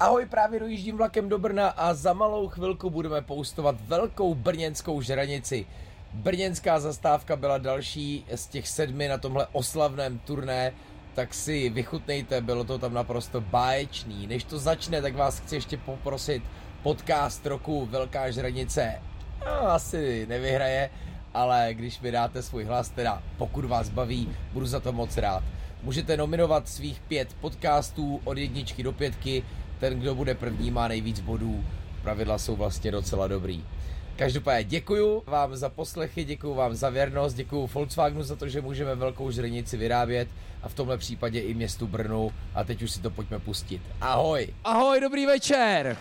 Ahoj, právě dojíždím vlakem do Brna a za malou chvilku budeme poustovat velkou brněnskou žranici. Brněnská zastávka byla další z těch sedmi na tomhle oslavném turné, tak si vychutnejte, bylo to tam naprosto báječný. Než to začne, tak vás chci ještě poprosit, podcast roku Velká žranice no, asi nevyhraje, ale když mi dáte svůj hlas, teda pokud vás baví, budu za to moc rád. Můžete nominovat svých pět podcastů od jedničky do pětky, ten, kdo bude první, má nejvíc bodů. Pravidla jsou vlastně docela dobrý. Každopádně děkuju vám za poslechy, děkuju vám za věrnost, děkuju Volkswagenu za to, že můžeme velkou žrenici vyrábět a v tomhle případě i městu Brnu. A teď už si to pojďme pustit. Ahoj! Ahoj, dobrý večer!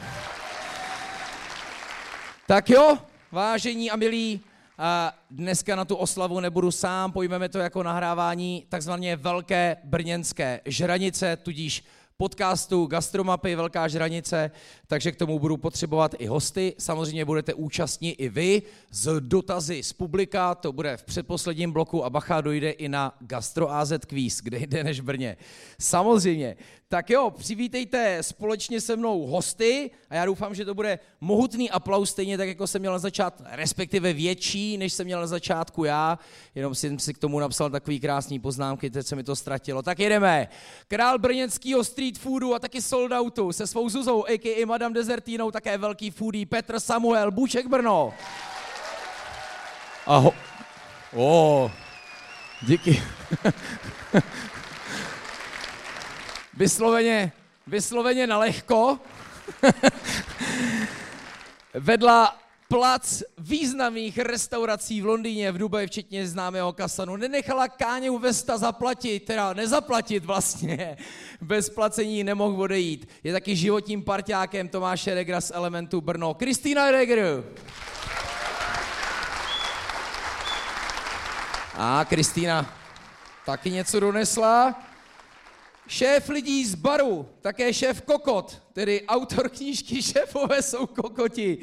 Tak jo, vážení a milí, a dneska na tu oslavu nebudu sám, pojmeme to jako nahrávání takzvaně velké brněnské žranice, tudíž podcastu Gastromapy Velká žranice, takže k tomu budu potřebovat i hosty. Samozřejmě budete účastní i vy z dotazy z publika, to bude v předposledním bloku a bacha dojde i na Gastro AZ Quiz, kde jde než Brně. Samozřejmě. Tak jo, přivítejte společně se mnou hosty a já doufám, že to bude mohutný aplaus, stejně tak, jako jsem měl na začátku, respektive větší, než jsem měl na začátku já, jenom jsem si k tomu napsal takový krásný poznámky, teď se mi to ztratilo. Tak jedeme. Král brněnského street foodu a taky sold outu se svou Zuzou, a.k.a. Madame Desertínou, také velký foodie Petr Samuel, Bůček Brno. Aho. O, díky. Vysloveně, vysloveně na lehko. Vedla plac významných restaurací v Londýně, v Dubaji, včetně známého Kasanu, nenechala Káňu Vesta zaplatit, teda nezaplatit vlastně, bez placení nemohl odejít. Je taky životním parťákem Tomáše Regra z Elementu Brno. Kristýna Regr. A Kristýna taky něco donesla. Šéf lidí z baru, také šéf Kokot, tedy autor knížky Šéfové jsou kokoti.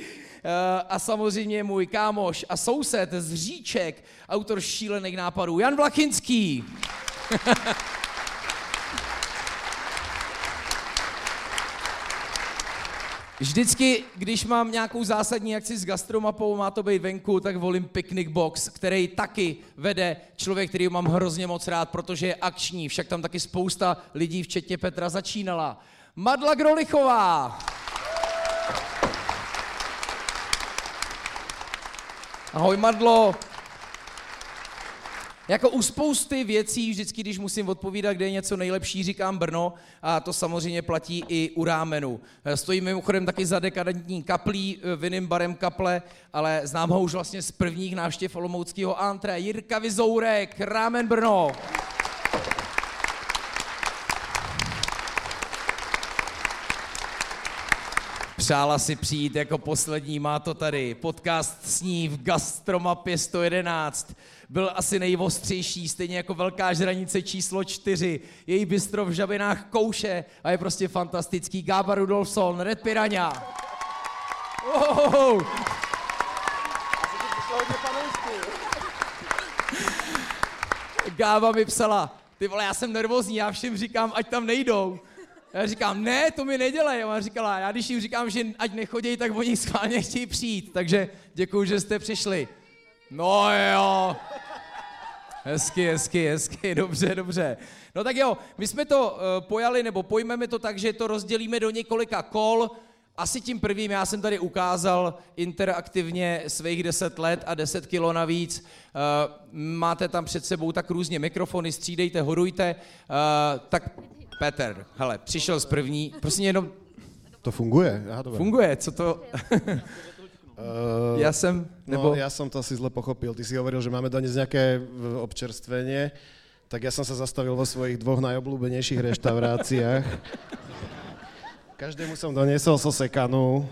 Eh, a samozřejmě můj kámoš a soused z Říček, autor šílených nápadů, Jan Vlachinský. Vždycky, když mám nějakou zásadní akci s gastromapou, má to být venku, tak volím Picnic Box, který taky vede člověk, který mám hrozně moc rád, protože je akční, však tam taky spousta lidí, včetně Petra, začínala. Madla Grolichová. Ahoj Madlo. Jako u spousty věcí, vždycky, když musím odpovídat, kde je něco nejlepší, říkám Brno a to samozřejmě platí i u rámenu. Stojím mimochodem taky za dekadentní kaplí, eh, vinným barem kaple, ale znám ho už vlastně z prvních návštěv Olomouckého antre. Jirka Vizourek, Rámen Brno. Přála si přijít jako poslední, má to tady. Podcast s ní v Gastromapě 111. Byl asi nejvostřejší, stejně jako Velká žranice číslo 4. Její bistro v Žabinách kouše a je prostě fantastický. Gába Rudolfson, Red Piranha. Gába mi psala, ty vole, já jsem nervózní, já všem říkám, ať tam nejdou. Já říkám, ne, to mi nedělej. Ona říkala, já když jim říkám, že ať nechodí, tak oni schválně chtějí přijít. Takže děkuji, že jste přišli. No jo. Hezky, hezky, hezky, dobře, dobře. No tak jo, my jsme to uh, pojali, nebo pojmeme to tak, že to rozdělíme do několika kol. Asi tím prvním já jsem tady ukázal interaktivně svých 10 let a 10 kilo navíc. Uh, máte tam před sebou tak různě mikrofony, střídejte, hodujte. Uh, tak Petr, hele, přišel z první, prosím jenom... To funguje? Aha, dobré. Funguje, co to... Uh, já jsem, nebo... No, já jsem to asi zle pochopil. Ty si hovoril, že máme doniesť nějaké občerstvenie, tak ja som sa zastavil vo svojich dvoch najobľúbenejších reštauráciách. Každému som doniesol sosekanu.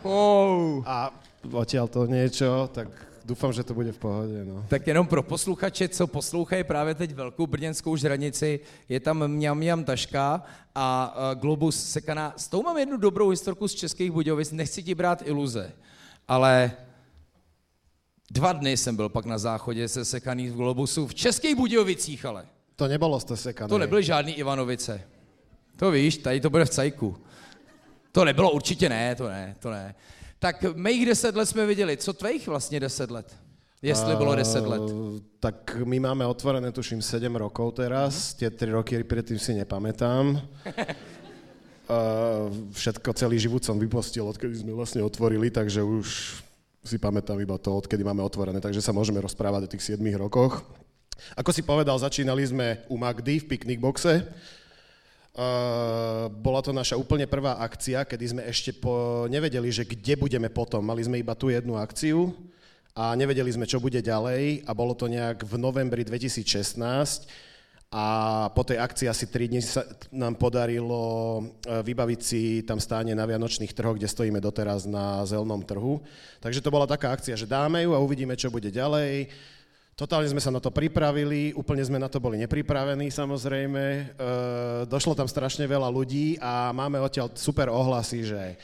Oh. A odtiaľ to niečo, tak Doufám, že to bude v pohodě. No. Tak jenom pro posluchače, co poslouchají právě teď velkou brněnskou žranici, je tam mňam mňam taška a Globus sekaná. S tou mám jednu dobrou historku z Českých Budějovic, nechci ti brát iluze, ale dva dny jsem byl pak na záchodě se sekaný v Globusu v Českých Budějovicích, ale. To nebylo z sekané. To nebyly žádný Ivanovice. To víš, tady to bude v cajku. To nebylo určitě ne, to ne, to ne. Tak mých deset let jsme viděli. Co tvých vlastně deset let? Jestli bylo deset let. Uh, tak my máme otvorené, tuším, 7 rokov teraz. Tie 3 roky predtým si nepamätám. Uh, všetko, celý život som vypostil, odkedy sme vlastne otvorili, takže už si pamätám iba to, odkedy máme otvorené, takže sa môžeme rozprávať o tých 7 rokoch. Ako si povedal, začínali sme u Magdy v Picnic boxe. Uh, bola to naša úplne prvá akcia, kedy sme ešte po, nevedeli, že kde budeme potom. Mali sme iba tú jednu akciu a nevedeli sme, čo bude ďalej a bolo to nejak v novembri 2016 a po tej akcii asi 3 dní sa nám podarilo e, vybaviť si tam stáne na Vianočných trhoch, kde stojíme doteraz na zelnom trhu. Takže to bola taká akcia, že dáme ju a uvidíme, čo bude ďalej. Totálne sme sa na to pripravili, úplne sme na to boli nepripravení samozrejme. E, došlo tam strašne veľa ľudí a máme odtiaľ super ohlasy, že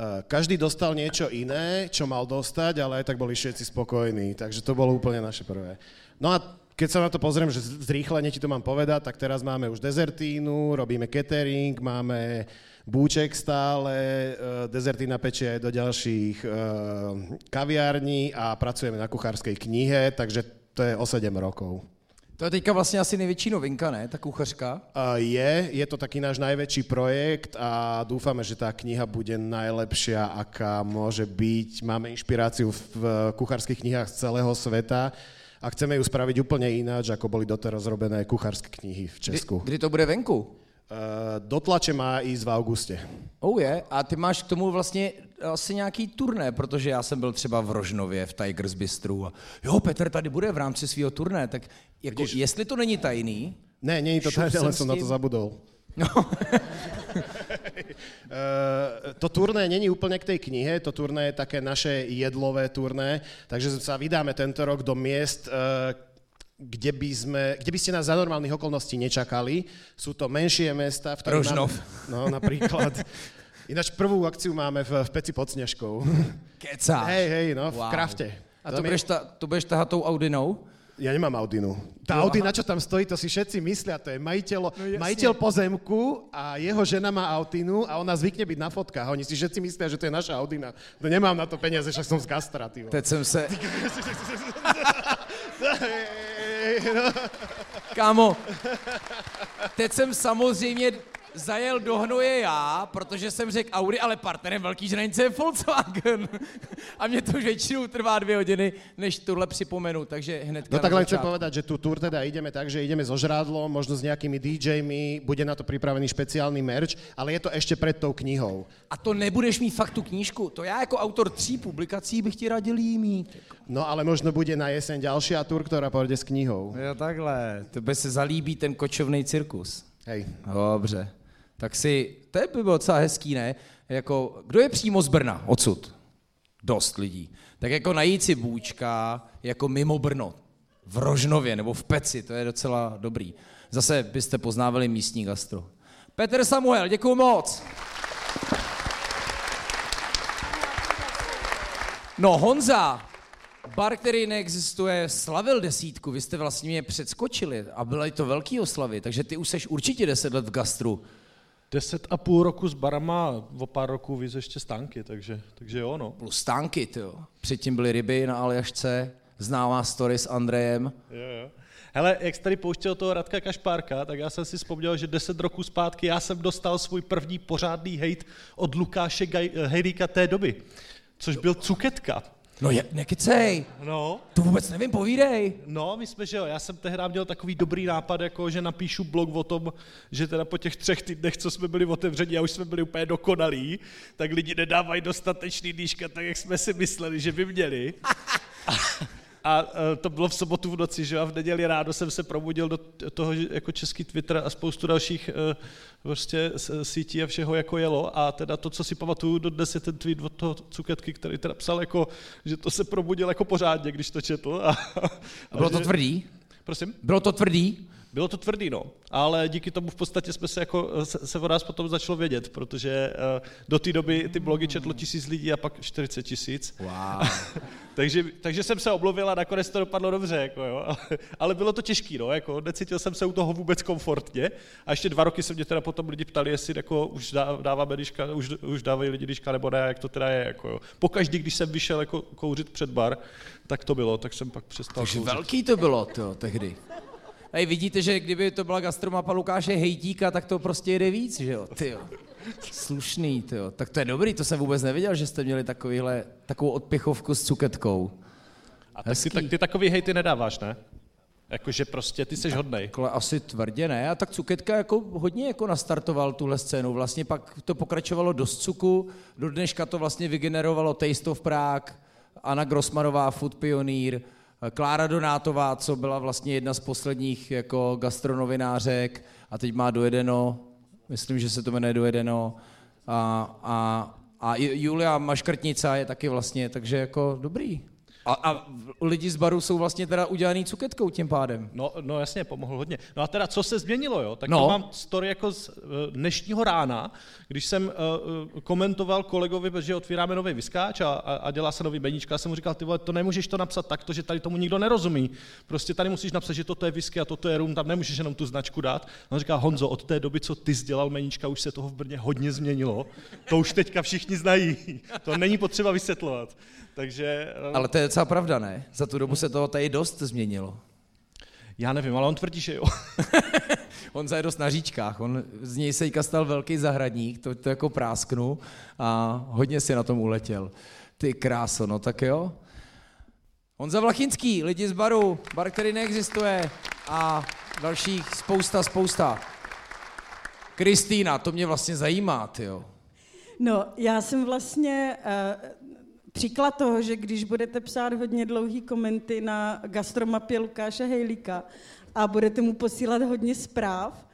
Eh, každý dostal niečo iné, čo mal dostať, ale aj tak boli všetci spokojní. Takže to bolo úplne naše prvé. No a keď sa na to pozriem, že zrýchlenie ti to mám povedať, tak teraz máme už dezertínu, robíme catering, máme búček stále, eh, dezertína pečie aj do ďalších eh, kaviární a pracujeme na kuchárskej knihe, takže to je o 7 rokov. To je teďka vlastně asi největší novinka, ne? Ta kuchařka? Je, je to taký náš najväčší projekt a dúfame, že tá kniha bude najlepšia, aká môže byť. Máme inšpiráciu v kuchárskych knihách z celého sveta a chceme ju spraviť úplne ináč, ako boli doteraz robené kuchárske knihy v Česku. Kdy, kdy to bude venku? Uh, do tlače má ísť v auguste. Oh je, a ty máš k tomu vlastně asi nějaký turné, protože já jsem byl třeba v Rožnově v Tigers Bistru a jo, Petr tady bude v rámci svého turné, tak jako, Vidíš? jestli to není tajný... Ne, není to tajný, ale jsem na to zabudol. No. Eh, to turné není úplne k tej knihe, to turné je také naše jedlové turné, takže sa vydáme tento rok do miest, uh, kde by, sme, kde by ste nás za normálnych okolností nečakali. Sú to menšie mesta. V Rožnov. Máme, no, napríklad. Ináč prvú akciu máme v, v Peci pod Snežkou. Kecáš. Hej, hej, no, wow. v krafte. A to budeš, ta, to budeš tahat tou Audinou? Ja nemám Audinu. Tá Audina, čo tam stojí, to si všetci myslia, to je majiteľ, no, majiteľ pozemku a jeho žena má Audinu a ona zvykne byť na fotkách. Oni si všetci myslia, že to je naša Audina. No nemám na to peniaze, však som z gastra, Teď jsem se... Kámo, teď jsem samozřejmě zajel do hnoje já, protože jsem řekl Audi, ale partnerem velký žranice je Volkswagen. A mě to už většinou trvá dvě hodiny, než tohle připomenu, takže hned. No tak len chcem povedať, že tu tour teda ideme tak, že ideme so žrádlom, možno s nejakými DJmi, bude na to pripravený špeciálny merch, ale je to ešte pred tou knihou. A to nebudeš mít fakt tu knížku, to já jako autor tří publikací bych ti radil jí mít. No ale možno bude na jeseň ďalšia tour, ktorá pôjde s knihou. Jo, takhle. by se zalíbí ten kočovný cirkus. Hej. Dobře tak si, to by bylo docela hezký, ne? Jako, kdo je přímo z Brna, odsud? Dost lidí. Tak jako najít si bůčka jako mimo Brno, v Rožnově nebo v Peci, to je docela dobrý. Zase byste poznávali místní gastro. Petr Samuel, děkuji moc. No Honza, bar, který neexistuje, slavil desítku, vy jste vlastně mě předskočili a byly to velký oslavy, takže ty už seš určitě deset let v gastru. Deset a půl roku s barama, o pár roků víc ještě stánky, takže, takže jo, no. Plus stánky, jo. Předtím byly ryby na Aljašce, známá story s Andrejem. Jo, jo. Hele, jak jsi tady pouštěl toho Radka Kašpárka, tak já jsem si vzpomněl, že deset roků zpátky já jsem dostal svůj první pořádný hejt od Lukáše Hejríka té doby, což byl Cuketka. No je, nekecej. No. To vůbec nevím, povídej. No, my jsme, že jo, já jsem tehdy měl takový dobrý nápad, jako že napíšu blog o tom, že teda po těch třech týdnech, co jsme byli otevření a už jsme byli úplně dokonalí, tak lidi nedávají dostatečný dýška, tak jak jsme si mysleli, že by měli. A e, to bylo v sobotu v noci, že a v neděli ráno jsem se probudil do toho jako český Twitter a spoustu dalších e, prostě sítí a všeho jako jelo a teda to, co si pamatuju do dnes je ten tweet od toho Cuketky, který teda psal jako, že to se probudil jako pořádně, když to četl. A, a bylo to tvrdý? Prosím? Bylo to tvrdý? Bylo to tvrdý, no, ale díky tomu v podstatě jsme se, jako, se, se o nás potom začalo vědět, protože uh, do té doby ty blogy četlo tisíc lidí a pak 40 tisíc. Wow. takže, takže jsem se oblovil a nakonec to dopadlo dobře, jako jo, ale, ale bylo to těžký, no, jako necítil jsem se u toho vůbec komfortně a ještě dva roky se mě teda potom lidi ptali, jestli jako už dáváme diška, už, už dávají lidi diška nebo ne, jak to teda je, jako jo. Pokaždý, když jsem vyšel jako kouřit před bar, tak to bylo, tak jsem pak přestal Takže kouřit. velký to bylo, to, tehdy. Hej, vidíte, že kdyby to byla gastromapa Lukáše Hejtíka, tak to prostě jede víc, že jo? Ty jo. Slušný, ty jo. Tak to je dobrý, to jsem vůbec nevěděl, že jste měli takovýhle, takovou odpěchovku s cuketkou. A tak ty, tak ty takový hejty nedáváš, ne? Jakože prostě ty jsi hodnej. Takhle asi tvrdě ne, a tak Cuketka jako hodně jako nastartoval tuhle scénu. Vlastně pak to pokračovalo do Cuku, do dneška to vlastně vygenerovalo Taste of Prague, Anna Grossmanová, Food Pioneer, Klára Donátová, co byla vlastně jedna z posledních jako gastronovinářek a teď má dojedeno, myslím, že se to jmenuje dojedeno a, a, a Julia Maškrtnica je taky vlastně, takže jako dobrý. A, a lidi z baru jsou vlastně teda udělaný cuketkou tím pádem. No, no jasně, pomohl hodně. No a teda, co se změnilo, jo? Tak No. to mám story jako z uh, dnešního rána, když jsem uh, komentoval kolegovi, že otvíráme nový vyskáč a, a, a dělá se nový beníčka, já jsem mu říkal, ty vole, to nemůžeš to napsat takto, že tady tomu nikdo nerozumí. Prostě tady musíš napsat, že toto je whisky a toto je rum, tam nemůžeš jenom tu značku dát. On říká, Honzo, od té doby, co ty jsi dělal meníčka, už se toho v Brně hodně změnilo. To už teďka všichni znají. To není potřeba vysvětlovat. Takže Ale to je docela pravda, ne? Za tu dobu se toho tady dost změnilo. já nevím, ale on tvrdí, že jo. On je dost na říčkách, on z něj se stal velký zahradník, to, to jako prásknu a hodně si na tom uletěl. Ty kráso, no tak jo. Honza Vlachinský, lidi z baru, bar, který neexistuje a dalších spousta, spousta. Kristýna, to mě vlastně zajímá, ty jo. No, já jsem vlastně uh, příklad toho, že když budete psát hodně dlouhý komenty na gastromapě Lukáše Hejlíka a budete mu posílat hodně zpráv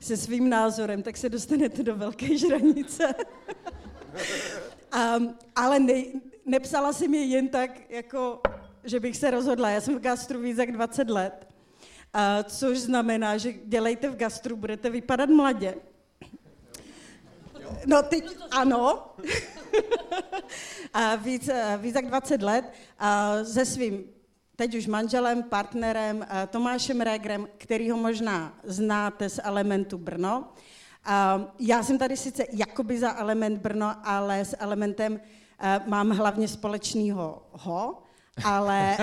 se svým názorem, tak se dostanete do velké žranice. um, ale ne, nepsala jsem je jen tak, jako, že bych se rozhodla. Já jsem v gastru víc jak 20 let, uh, což znamená, že dělejte v gastru, budete vypadat mladě. No teď ano. a víc, eh, víc jak 20 let a se svým teď už manželem, partnerem eh, Tomášem Regrem, kterýho možná znáte z Elementu Brno. A já jsem tady sice jakoby za Element Brno, ale s Elementem eh, mám hlavně společného ho, ale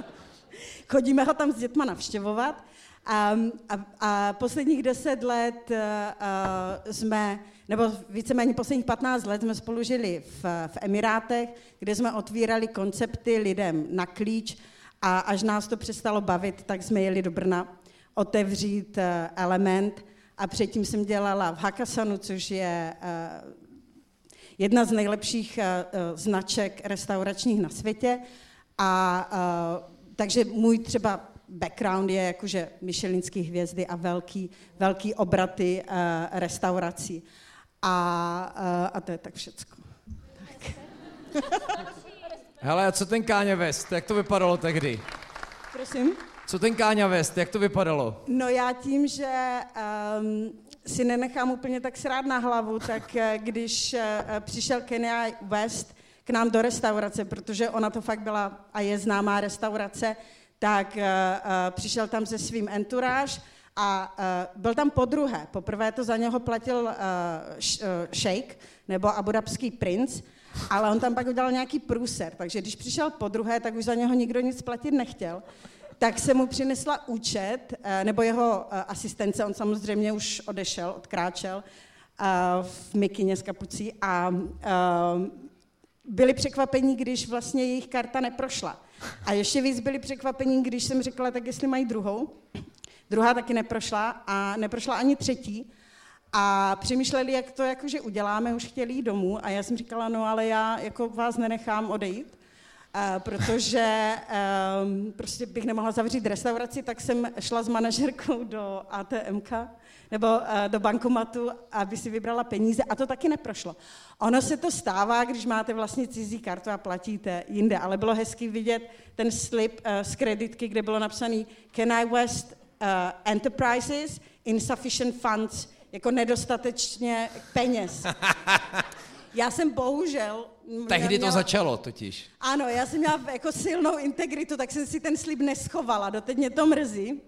chodíme ho tam s dětma navštěvovat. A, a, a posledních deset let uh, uh, jsme, nebo víceméně posledních 15 let jsme spolu žili v, v Emirátech, kde jsme otvírali koncepty lidem na klíč a až nás to přestalo bavit, tak jsme jeli do Brna otevřít uh, element a předtím jsem dělala v Hakasanu, což je uh, jedna z nejlepších uh, značek restauračních na světě. A takže můj třeba background je jakože Michelinské hvězdy a velký, velký obraty restaurací. A, uh, a to je tak všecko. Hele, a co ten Káňa West, jak to vypadalo tehdy? Prosím? Co ten Káňa West, jak to vypadalo? No já tím, že um, si nenechám úplně tak srát na hlavu, tak eh, když uh, přišel Kenya West k nám do restaurace, protože ona to fakt byla a je známá restaurace, tak uh, uh, přišel tam se svým entourage a uh, byl tam po druhé. Poprvé to za něho platil uh, š, uh, šejk nebo abudabský princ, ale on tam pak udělal nějaký průser, takže když přišel po druhé, tak už za něho nikdo nic platit nechtěl. Tak se mu přinesla účet, uh, nebo jeho uh, asistence, on samozřejmě už odešel, odkráčel uh, v mikině s kapucí a uh, byli překvapení, když vlastně jejich karta neprošla. A ještě víc byli překvapení, když jsem řekla, tak jestli mají druhou. Druhá taky neprošla a neprošla ani třetí. A přemýšleli, jak to jakože uděláme, už chtěli jít domů a já jsem říkala, no ale já jako vás nenechám odejít, uh, protože um, prostě bych nemohla zavřít restauraci, tak jsem šla s manažerkou do ATMK nebo uh, do bankomatu, aby si vybrala peníze a to taky neprošlo. Ono se to stává, když máte vlastně cizí kartu a platíte jinde, ale bylo hezky vidět ten slip uh, z kreditky, kde bylo napsaný Can I West enterprises, insufficient funds, jako nedostatečně peněz. Já jsem bohužel... Tehdy to měla- začalo totiž. ano, já jsem měla jako silnou integritu, tak jsem si ten slib neschovala, doteď mě to mrzí.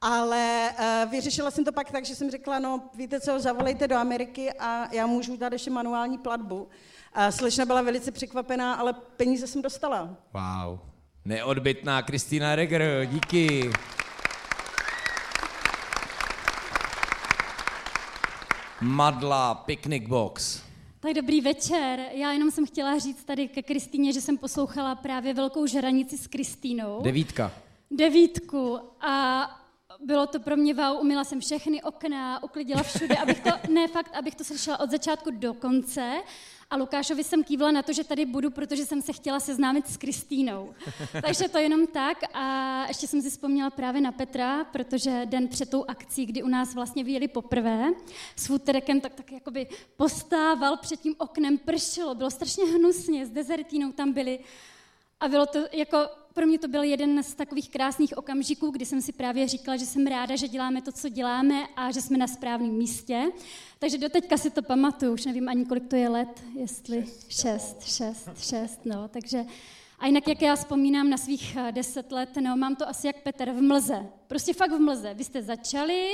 Ale uh, vyřešila jsem to pak tak, že jsem řekla, no víte co, zavolejte do Ameriky a já můžu dát ještě manuální platbu. Uh, slečna byla velice překvapená, ale peníze jsem dostala. Wow. Neodbitná Kristýna Reger, díky. Madla, picnic box. Tak dobrý večer. Já jenom jsem chtěla říct tady ke Kristýně, že jsem poslouchala právě Velkou žeranici s Kristýnou. Devítka. Devítku. A bylo to pro mě wow, umila jsem všechny okna, uklidila všude, abych to, ne fakt, abych to slyšela od začátku do konce. A Lukášovi jsem kývla na to, že tady budu, protože jsem se chtěla seznámit s Kristýnou. Takže to jenom tak. A ještě jsem si vzpomněla právě na Petra, protože den před tou akcí, kdy u nás vlastně vyjeli poprvé s futerekem, tak tak jakoby postával před tím oknem, pršelo, bylo strašně hnusně, s dezertínou tam byli. A bylo to jako, pro mě to byl jeden z takových krásných okamžiků, kdy jsem si právě říkala, že jsem ráda, že děláme to, co děláme a že jsme na správném místě. Takže doteďka si to pamatuju, už nevím ani kolik to je let, jestli šest, šest, šest, no, takže a jinak, jak já vzpomínám na svých eh, deset let, no, mám to asi jak Petr v mlze. Prostě fakt v mlze. Vy jste začali,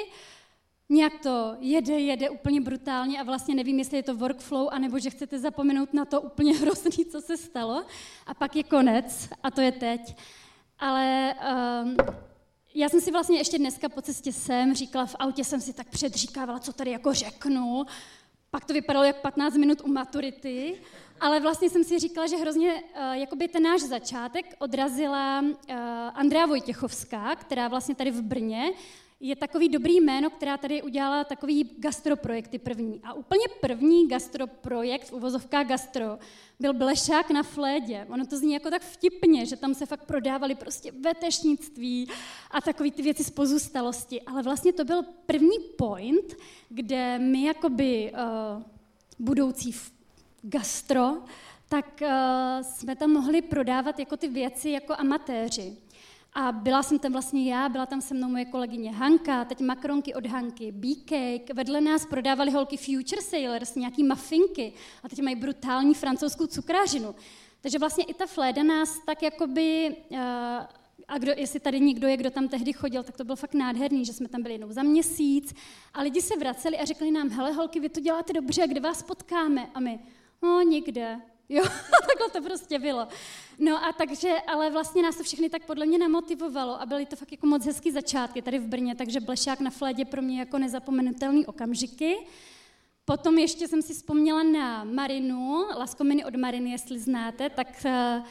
nějak to jede, jede úplně brutálně a vlastně nevím, jestli je to workflow, anebo že chcete zapomenout na to úplně hrozný, co se stalo a pak je konec a to je teď. Ale um, já jsem si vlastně ještě dneska po cestě sem říkala, v autě jsem si tak předříkávala, co tady jako řeknu, pak to vypadalo jak 15 minut u maturity, ale vlastně jsem si říkala, že hrozně uh, jakoby ten náš začátek odrazila uh, Andrea Vojtěchovská, která vlastně tady v Brně je takový dobrý jméno, která tady udělala takový gastroprojekty první. A úplně první gastroprojekt, v uvozovkách gastro, byl Blešák na Flédě. Ono to zní jako tak vtipně, že tam se fakt prodávali prostě vetešnictví a takové ty věci z pozůstalosti. Ale vlastně to byl první point, kde my jakoby uh, budoucí gastro, tak uh, jsme tam mohli prodávat jako ty věci jako amatéři. A byla jsem tam vlastně já, byla tam se mnou moje kolegyně Hanka, teď makronky od Hanky, B-Cake, vedle nás prodávali holky Future Sailors, nějaký mafinky a teď mají brutální francouzskou cukrářinu. Takže vlastně i ta Fléda nás tak jakoby, uh, a kdo, jestli tady někdo je, kdo tam tehdy chodil, tak to bylo fakt nádherný, že jsme tam byli jednou za měsíc a lidi se vraceli a řekli nám, hele holky, vy to děláte dobře, kde vás potkáme? A my, no nikde, Jo, takhle to prostě bylo. No a takže, ale vlastně nás to všechny tak podle mě namotivovalo a byly to fakt jako moc hezký začátky tady v Brně, takže Blešák na Flédě pro mě jako nezapomenutelný okamžiky. Potom ještě jsem si vzpomněla na Marinu, Laskominy od Mariny, jestli znáte, tak uh,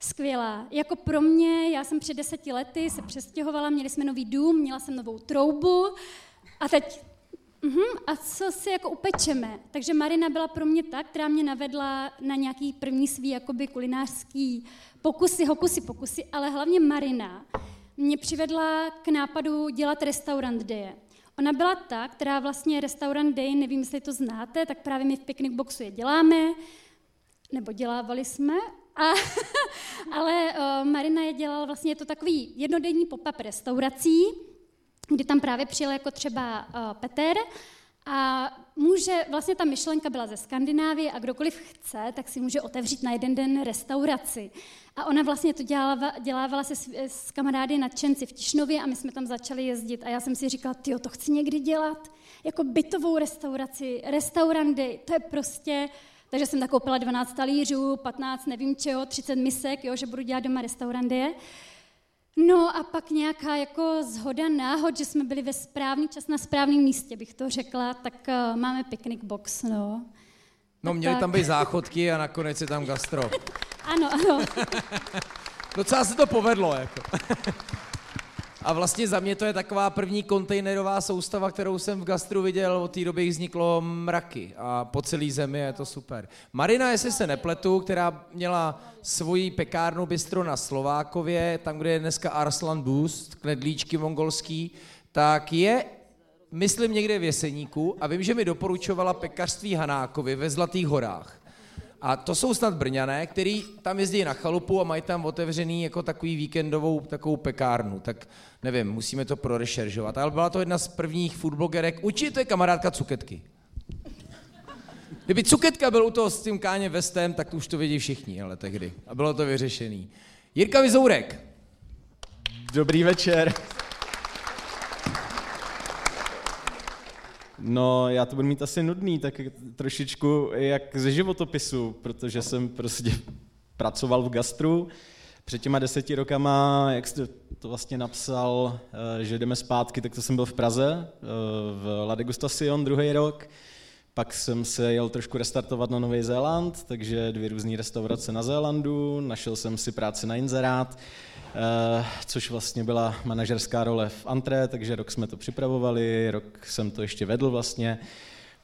skvělá. Jako pro mě, já jsem před deseti lety se přestěhovala, měli jsme nový dům, měla jsem novou troubu a teď Uhum, a co si jako upečeme? Takže Marina byla pro mě ta, která mě navedla na nějaký první svý jakoby kulinářský pokusy, hokusy, pokusy, ale hlavně Marina mě přivedla k nápadu dělat restaurant day. Ona byla ta, která vlastně restaurant day, nevím, jestli to znáte, tak právě my v Picnic Boxu je děláme, nebo dělávali jsme, a, ale uh, Marina je dělala vlastně, je to takový jednodenní pop-up restaurací, kdy tam právě přijel jako třeba uh, Peter a může, vlastně ta myšlenka byla ze Skandinávie a kdokoliv chce, tak si může otevřít na jeden den restauraci. A ona vlastně to dělala, dělávala se s, s kamarády nadšenci v Tišnově a my jsme tam začali jezdit a já jsem si říkala, ty to chci někdy dělat, jako bytovou restauraci, restauranty, to je prostě, takže jsem tak koupila 12 talířů, 15 nevím čeho, 30 misek, jo, že budu dělat doma restaurandie. No a pak nějaká jako zhoda náhod, že jsme byli ve správný čas na správném místě, bych to řekla, tak uh, máme picnic box, no. No, měly tak. tam být záchodky a nakonec je tam gastro. Ano, ano. Docela se to povedlo, jako. A vlastně za mě to je taková první kontejnerová soustava, kterou jsem v gastru viděl, od té doby jich vzniklo mraky a po celé zemi je to super. Marina, jestli se nepletu, která měla svoji pekárnu bistro na Slovákově, tam, kde je dneska Arslan Boost, knedlíčky mongolský, tak je, myslím, někde v Jeseníku a vím, že mi doporučovala pekařství Hanákovi ve Zlatých horách. A to jsou snad Brňané, který tam jezdí na chalupu a mají tam otevřený jako takový víkendovou takovou pekárnu. Tak nevím, musíme to prorešeržovat. Ale byla to jedna z prvních foodblogerek. Určitě to je kamarádka Cuketky. Kdyby Cuketka byl u toho s tím Káně Vestem, tak to už to vědí všichni, ale tehdy. A bylo to vyřešený. Jirka Vizourek. Dobrý večer. No, já to budu mít asi nudný, tak trošičku jak ze životopisu, protože jsem prostě pracoval v gastru. Před těma deseti rokama, jak jste to vlastně napsal, eh, že jdeme zpátky, tak to jsem byl v Praze, eh, v La Degustación druhý rok. Pak jsem se jel trošku restartovat na Nový Zéland, takže dvě různé restaurace na Zélandu, našel jsem si práci na inzerát, eh, což vlastně byla manažerská role v Antré, takže rok jsme to připravovali, rok jsem to ještě vedl vlastně.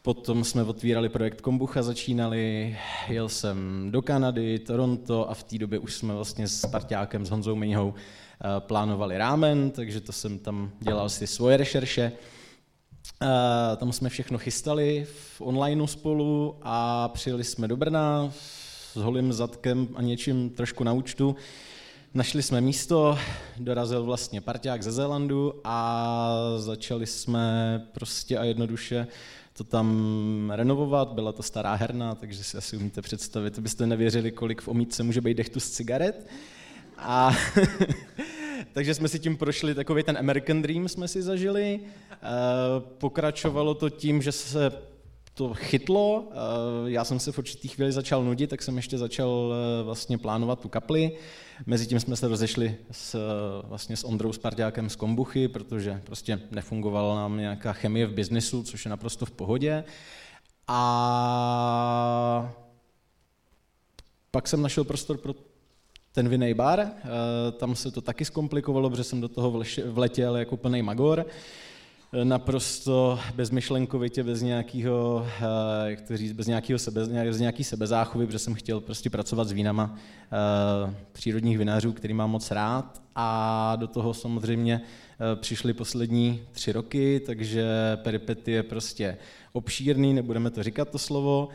Potom jsme otvírali projekt Kombucha, začínali, jel jsem do Kanady, Toronto a v té době už jsme vlastně s Parťákem, s Honzou Mejhou eh, plánovali rámen, takže to jsem tam dělal si svoje rešerše. Uh, tam jsme všechno chystali v onlineu spolu a přijeli jsme do Brna s holým zadkem a něčím trošku na účtu. Našli jsme místo, dorazil vlastně parťák ze Zélandu a začali jsme prostě a jednoduše to tam renovovat. Byla to stará herna, takže si asi umíte představit, byste nevěřili, kolik v omítce může být dechtu z cigaret. A takže jsme si tím prošli, takový ten American Dream jsme si zažili. Eh, pokračovalo to tím, že se to chytlo. Eh, já jsem se v určitý chvíli začal nudit, tak jsem ještě začal eh, vlastně plánovat tu kapli. Mezitím jsme se rozešli s, vlastně s Ondrou Spartákem z Kombuchy, protože prostě nefungovala nám nějaká chemie v biznesu, což je naprosto v pohodě. A pak jsem našel prostor pro ten vinej bar, eh, tam se to taky zkomplikovalo, protože jsem do toho vletěl jako plný magor, eh, naprosto bezmyšlenkovitě, bez nějakého, eh, jak to říct, bez nějakého sebe, bez nějaký sebezáchovy, protože jsem chtěl prostě pracovat s vínama přírodních vinářů, který mám moc rád. A do toho samozřejmě přišly poslední tři roky, takže peripety je prostě obšírný, nebudeme to říkat to slovo,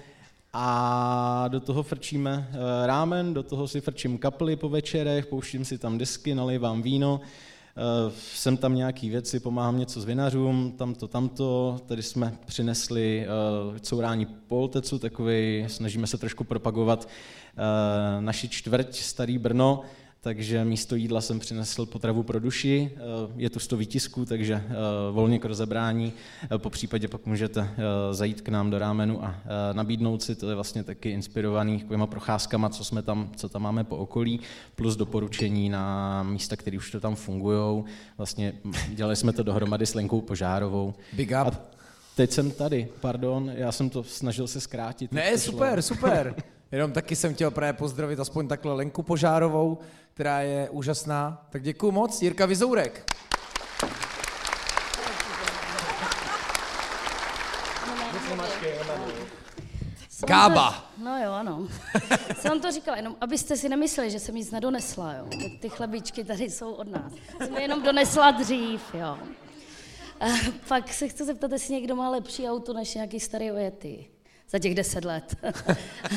a do toho frčíme eh, rámen, do toho si frčím kapely po večerech, pouštím si tam disky, nalejvám víno, eh, jsem tam nějaký věci, pomáhám něco s vinařům, tamto, tamto. Tady jsme přinesli uh, courání poltecu, takový, snažíme se trošku propagovat naši čtvrť Starý Brno, takže místo jídla jsem přinesl potravu pro duši, eh, je tu 100 výtisků, takže eh, volně k rozebrání, eh, po případě pak můžete zajít k nám do rámenu a nabídnout si, to je vlastně taky inspirovaný takovýma procházkama, co, jsme tam, co tam máme po okolí, plus doporučení na místa, které už to tam fungují. Vlastně dělali jsme to dohromady s Lenkou Požárovou. Big up. A teď jsem tady, pardon, já jsem to snažil se zkrátit. Ne, super, šlo. super. Jenom taky jsem chtěl právě pozdravit aspoň takhle Lenku Požárovou, která je úžasná. Tak děkuji moc. Jirka Vizourek. Kába. No jo, ano. Jsem to říkala, jenom abyste si nemysleli, že jsem nic nedonesla, jo. Ty chlebíčky tady jsou od nás. Jsem jenom donesla dřív, jo. A pak se chci zeptat, jestli někdo má lepší auto než nějaký starý ojety za těch deset let.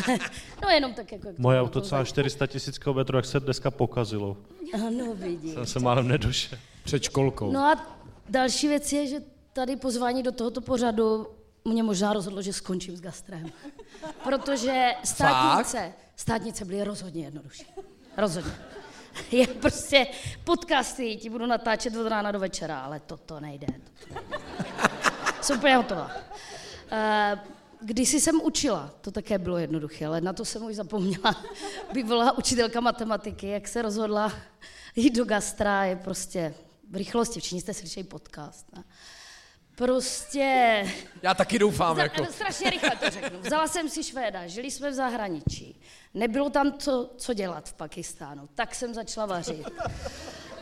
no jenom tak jako... Moje auto celá 400 tisíc kilometrů, jak se dneska pokazilo. Ano, vidíš. Jsem se málem nedošel. Před školkou. No a další věc je, že tady pozvání do tohoto pořadu mě možná rozhodlo, že skončím s gastrem. Protože státnice, státnice byly rozhodně jednodušší. Rozhodně. Je prostě podcasty, ti budu natáčet od rána do večera, ale toto nejde. Toto nejde. Jsem úplně hotová. Uh, když jsem učila, to také bylo jednoduché, ale na to jsem už zapomněla. Bývalá učitelka matematiky, jak se rozhodla jít do gastra, je prostě v rychlosti, všichni jste slyšeli podcast. Ne? Prostě... Já taky doufám, Za, jako. Strašně rychle to řeknu. Vzala jsem si Švéda, žili jsme v zahraničí. Nebylo tam to, co dělat v Pakistánu, tak jsem začala vařit.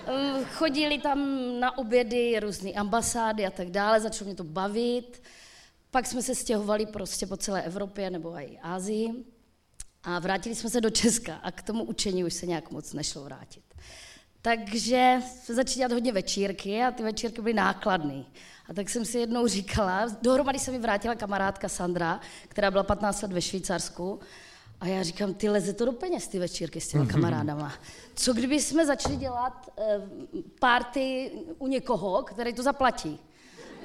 Eh, chodili tam na obědy různé ambasády a tak dále, začalo mě to bavit. Pak jsme se stěhovali prostě po celé Evropě nebo i Ázii a vrátili jsme se do Česka a k tomu učení už se nějak moc nešlo vrátit. Takže jsme začali dělat hodně večírky a ty večírky byly nákladné. A tak jsem si jednou říkala, dohromady se mi vrátila kamarádka Sandra, která byla 15 let ve Švýcarsku A já říkám, ty leze to do peněz, ty večírky s těma kamarádama. Co kdyby jsme začali dělat uh, party u někoho, který to zaplatí?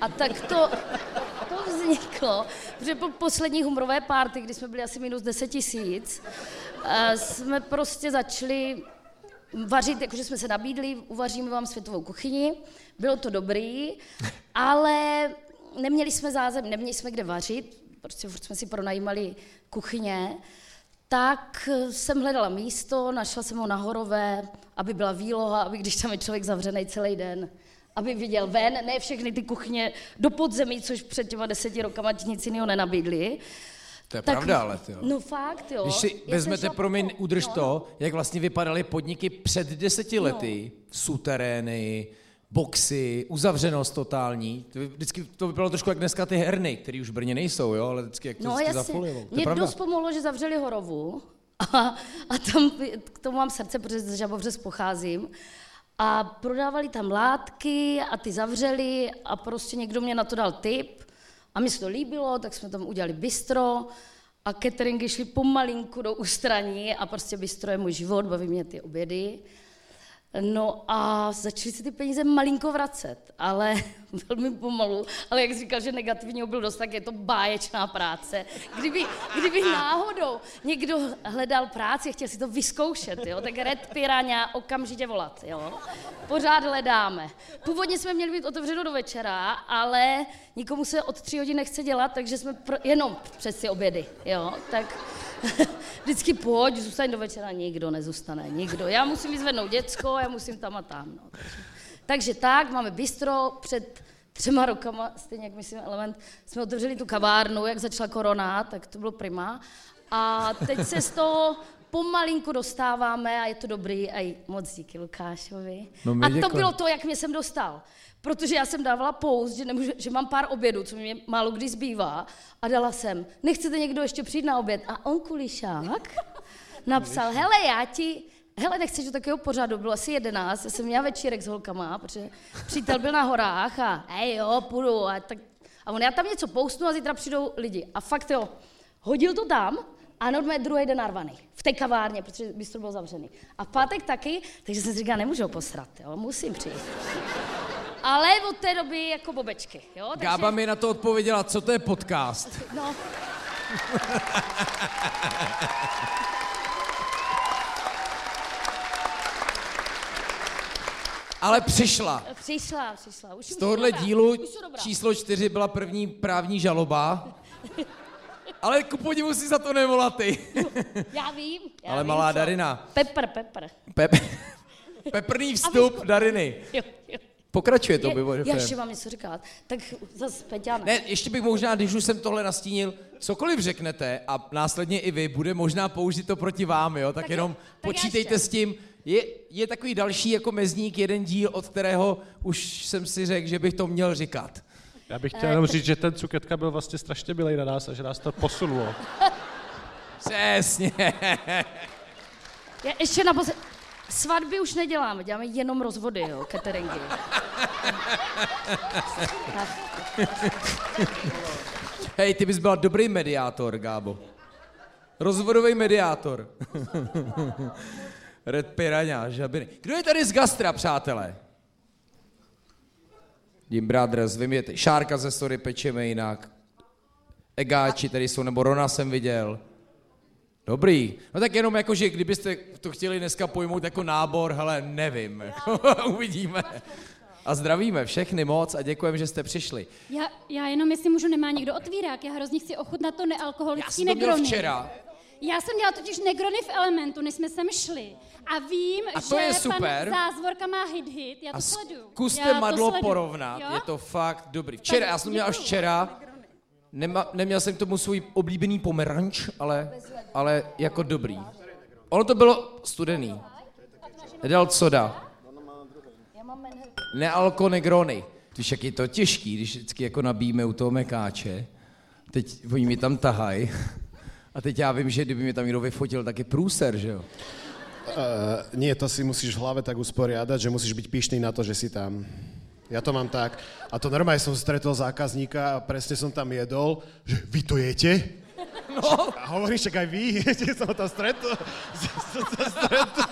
A tak to, to vzniklo, protože po poslední humorové party, kdy jsme byli asi minus 10 tisíc, uh, jsme prostě začali vařit, jakože jsme se nabídli, uvaříme vám světovou kuchyni, bylo to dobrý, ale neměli jsme zázemí, neměli jsme kde vařit, prostě furt jsme si pronajímali kuchyně, tak jsem hledala místo, našla jsem ho na Horové, aby byla výloha, aby když tam je člověk zavřený celý den, aby viděl ven, ne všechny ty kuchyně do podzemí, což před těma deseti rokama ti nic jiného nenabídli. To je tak, pravda, ale ty jo. No fakt, jo. Když si vezmete, jsem šla- promiň, udrž no, to, jak vlastně vypadaly podniky před deseti lety, suterény, boxy, uzavřenost totální. To by- Vždycky to vypadalo trošku jak dneska ty herny, které už v Brně nejsou, jo, ale vždycky jak to No jasně, je mě dost pomohlo, že zavřeli Horovu a, a tam, k tomu mám srdce, protože z Žabovřes pocházím. A prodávali tam látky a ty zavřeli a prostě někdo mě na to dal tip a mi se to líbilo, tak jsme tam udělali bistro a cateringy šly pomalinku do ústraní a prostě bistro je můj život, baví mě ty obědy. No a začaly se ty peníze malinko vracet, ale velmi pomalu. Ale jak říkal, že negativního byl dost, tak je to báječná práce. Kdyby, kdyby náhodou někdo hledal práci chtěl si to vyzkoušet, jo, tak Red Piranha okamžitě volat. Jo. Pořád hledáme. Původně jsme měli být otevřeno do večera, ale nikomu se od tři hodin nechce dělat, takže jsme pro, jenom přes ty obědy. Jo. Tak vždycky pojď, zůstaň do večera, nikdo nezůstane, nikdo. Já musím vyzvednout děcko, já musím tam a tam. No. Takže, takže tak, máme bistro, před třema rokama, stejně jak myslím Element, jsme otevřeli tu kavárnu, jak začala korona, tak to bylo prima. A teď se z toho pomalinku dostáváme a je to dobrý. A moc díky Lukášovi. No a to děkujeme. bylo to, jak mě jsem dostal. Protože já jsem dávala post, že, nemůžu, že mám pár obědů, co mě málo kdy zbývá. A dala jsem, nechcete někdo ještě přijít na oběd? A on kulišák napsal, hele, já ti, hele, nechceš do takového pořadu, bylo asi jedenáct, já jsem měla večírek s holkama, protože přítel byl na horách a hej jo, půjdu. A, tak, a on, já tam něco poustnu a zítra přijdou lidi. A fakt jo, hodil to tam a normálně druhý den narvaný. V té kavárně, protože bistro bylo zavřený. A v pátek taky, takže jsem si říkala, nemůžu ho posrat, jo, musím přijít. Ale od té doby jako bobečky, jo? Takže, Gába mi na to odpověděla, co to je podcast. No, Ale přišla. přišla, přišla. Už, Z tohohle dílu číslo čtyři byla první právní žaloba. Ale ku podivu si za to nevolá ty. Já vím. Já Ale vím, malá co. Darina. Pepper, pepper. Pep... Peprný vstup Dariny. Jo, jo. Pokračuje to, Je, by já ještě mám něco říkat. Tak zase Peťána. Ne, ještě bych možná, když už jsem tohle nastínil, cokoliv řeknete a následně i vy, bude možná použít to proti vám, jo? Tak, Tak jo, jenom tak počítejte ještě. s tím. Je, je takový další jako mezník, jeden díl, od kterého už jsem si řekl, že bych to měl říkat. Já bych chtěl jenom říct, že ten cuketka byl vlastně strašně milý na nás a že nás to posunulo. Přesně. Já ještě naposled... Svatby už neděláme, děláme jenom rozvody, jo, cateringy. Hej, ty bys byla dobrý mediátor, Gábo. Rozvodový mediátor. Red Piranha, žabiny. Kdo je tady z gastra, přátelé? Jim Brothers, vím, je t- Šárka ze Story pečeme jinak. Egáči tady jsou, nebo Rona jsem viděl. Dobrý. No tak jenom jako, že kdybyste to chtěli dneska pojmout jako nábor, hele, nevím. Jako, uvidíme. A zdravíme všechny moc a děkujeme, že jste přišli. Já, já jenom, jestli můžu, nemá někdo otvírák. Já hrozně chci ochutnat to Já nealkoholický jsem to měl negrony. včera. Já jsem dělala totiž negrony v Elementu, než jsme sem šli. A vím, A to že je super. pan Zázvorka má hit hit, já to A sleduju. zkuste já to madlo sleduju. porovnat, Jo? je to fakt dobrý. Včera, já jsem měl až včera, nema, neměl jsem k tomu svůj oblíbený pomeranč, ale, ale jako dobrý. Ono to bylo studený. Nedal soda. Nealko negrony. Víš, jak je to těžký, když vždycky jako nabíjíme u toho mekáče. Teď oni mi tam tahají. A teď já vím, že kdyby mi tam někdo vyfotil, tak je průser, že jo? Uh, nie, to si musíš v hlave tak usporiadať, že musíš byť pyšný na to, že si tam. Ja to mám tak. A to normálne som stretol zákazníka a presne som tam jedol, že vy to jete? No. A hovorím, však aj vy, že som ho tam stretol. Som sa stretol.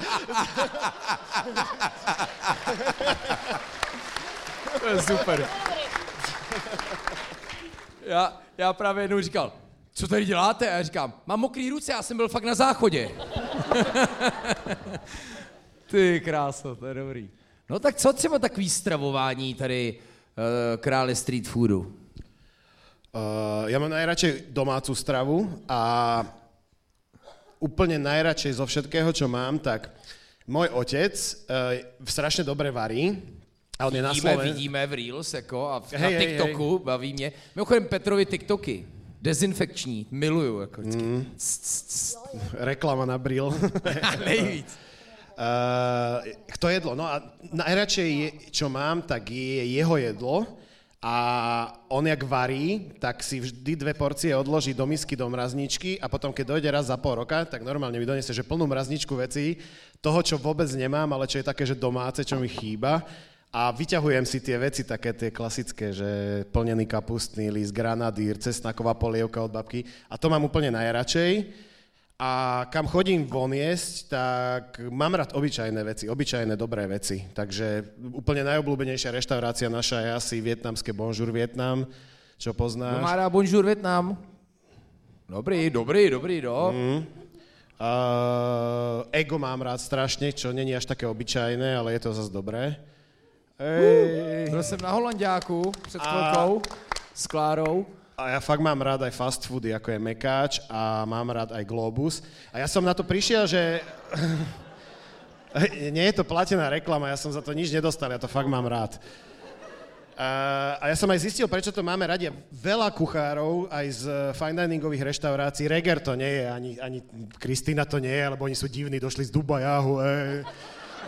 To je super. Já, já právě jednou říkal, co tady děláte? A já říkám, mám mokrý ruce, já jsem byl fakt na záchodě. Ty kráso, to je dobrý. No tak co třeba takový stravování tady uh, krále street foodu? Uh, ja mám najradšej domácu stravu a úplne najradšej zo všetkého, čo mám, tak môj otec uh, strašne dobre varí. A on je na Vidíme, vidíme v Reels jako a v, Hej, na TikToku hej. baví mě. Mimochodem Petrovi TikToky, dezinfekční, miluju. Jako mm. Reklama na bril. Nejvíc. Uh, to jedlo, no a najradšej, je, čo mám, tak je jeho jedlo a on jak varí, tak si vždy dve porcie odloží do misky do mrazničky a potom, keď dojde raz za pol roka, tak normálne mi donese, že plnú mrazničku vecí, toho, čo vôbec nemám, ale čo je také, že domáce, čo mi chýba. A vyťahujem si tie veci, také tie klasické, že plnený kapustný list, granadír, cesnaková polievka od babky. A to mám úplne najradšej. A kam chodím von jesť, tak mám rád obyčajné veci, obyčajné dobré veci. Takže úplne najobľúbenejšia reštaurácia naša je asi vietnamské Bonjour Vietnam, čo poznáš. No má rád Bonjour Vietnam. Dobrý, dobrý, dobrý, no. Mm. Uh, ego mám rád strašne, čo není až také obyčajné, ale je to zase dobré. Ej. Byl jsem na Holandiáku před chvilkou s Klárou. A ja fakt mám rád aj fast foody, ako je Mekáč a mám rád aj Globus. A ja som na to prišiel, že... Nie je to platená reklama, ja som za to nič nedostal, ja to fakt mám rád. A, ja som aj zistil, prečo to máme radi. Veľa kuchárov, aj z fine diningových reštaurácií, Reger to nie je, ani, ani Kristýna to nie je, lebo oni sú divní, došli z Dubajahu, ej.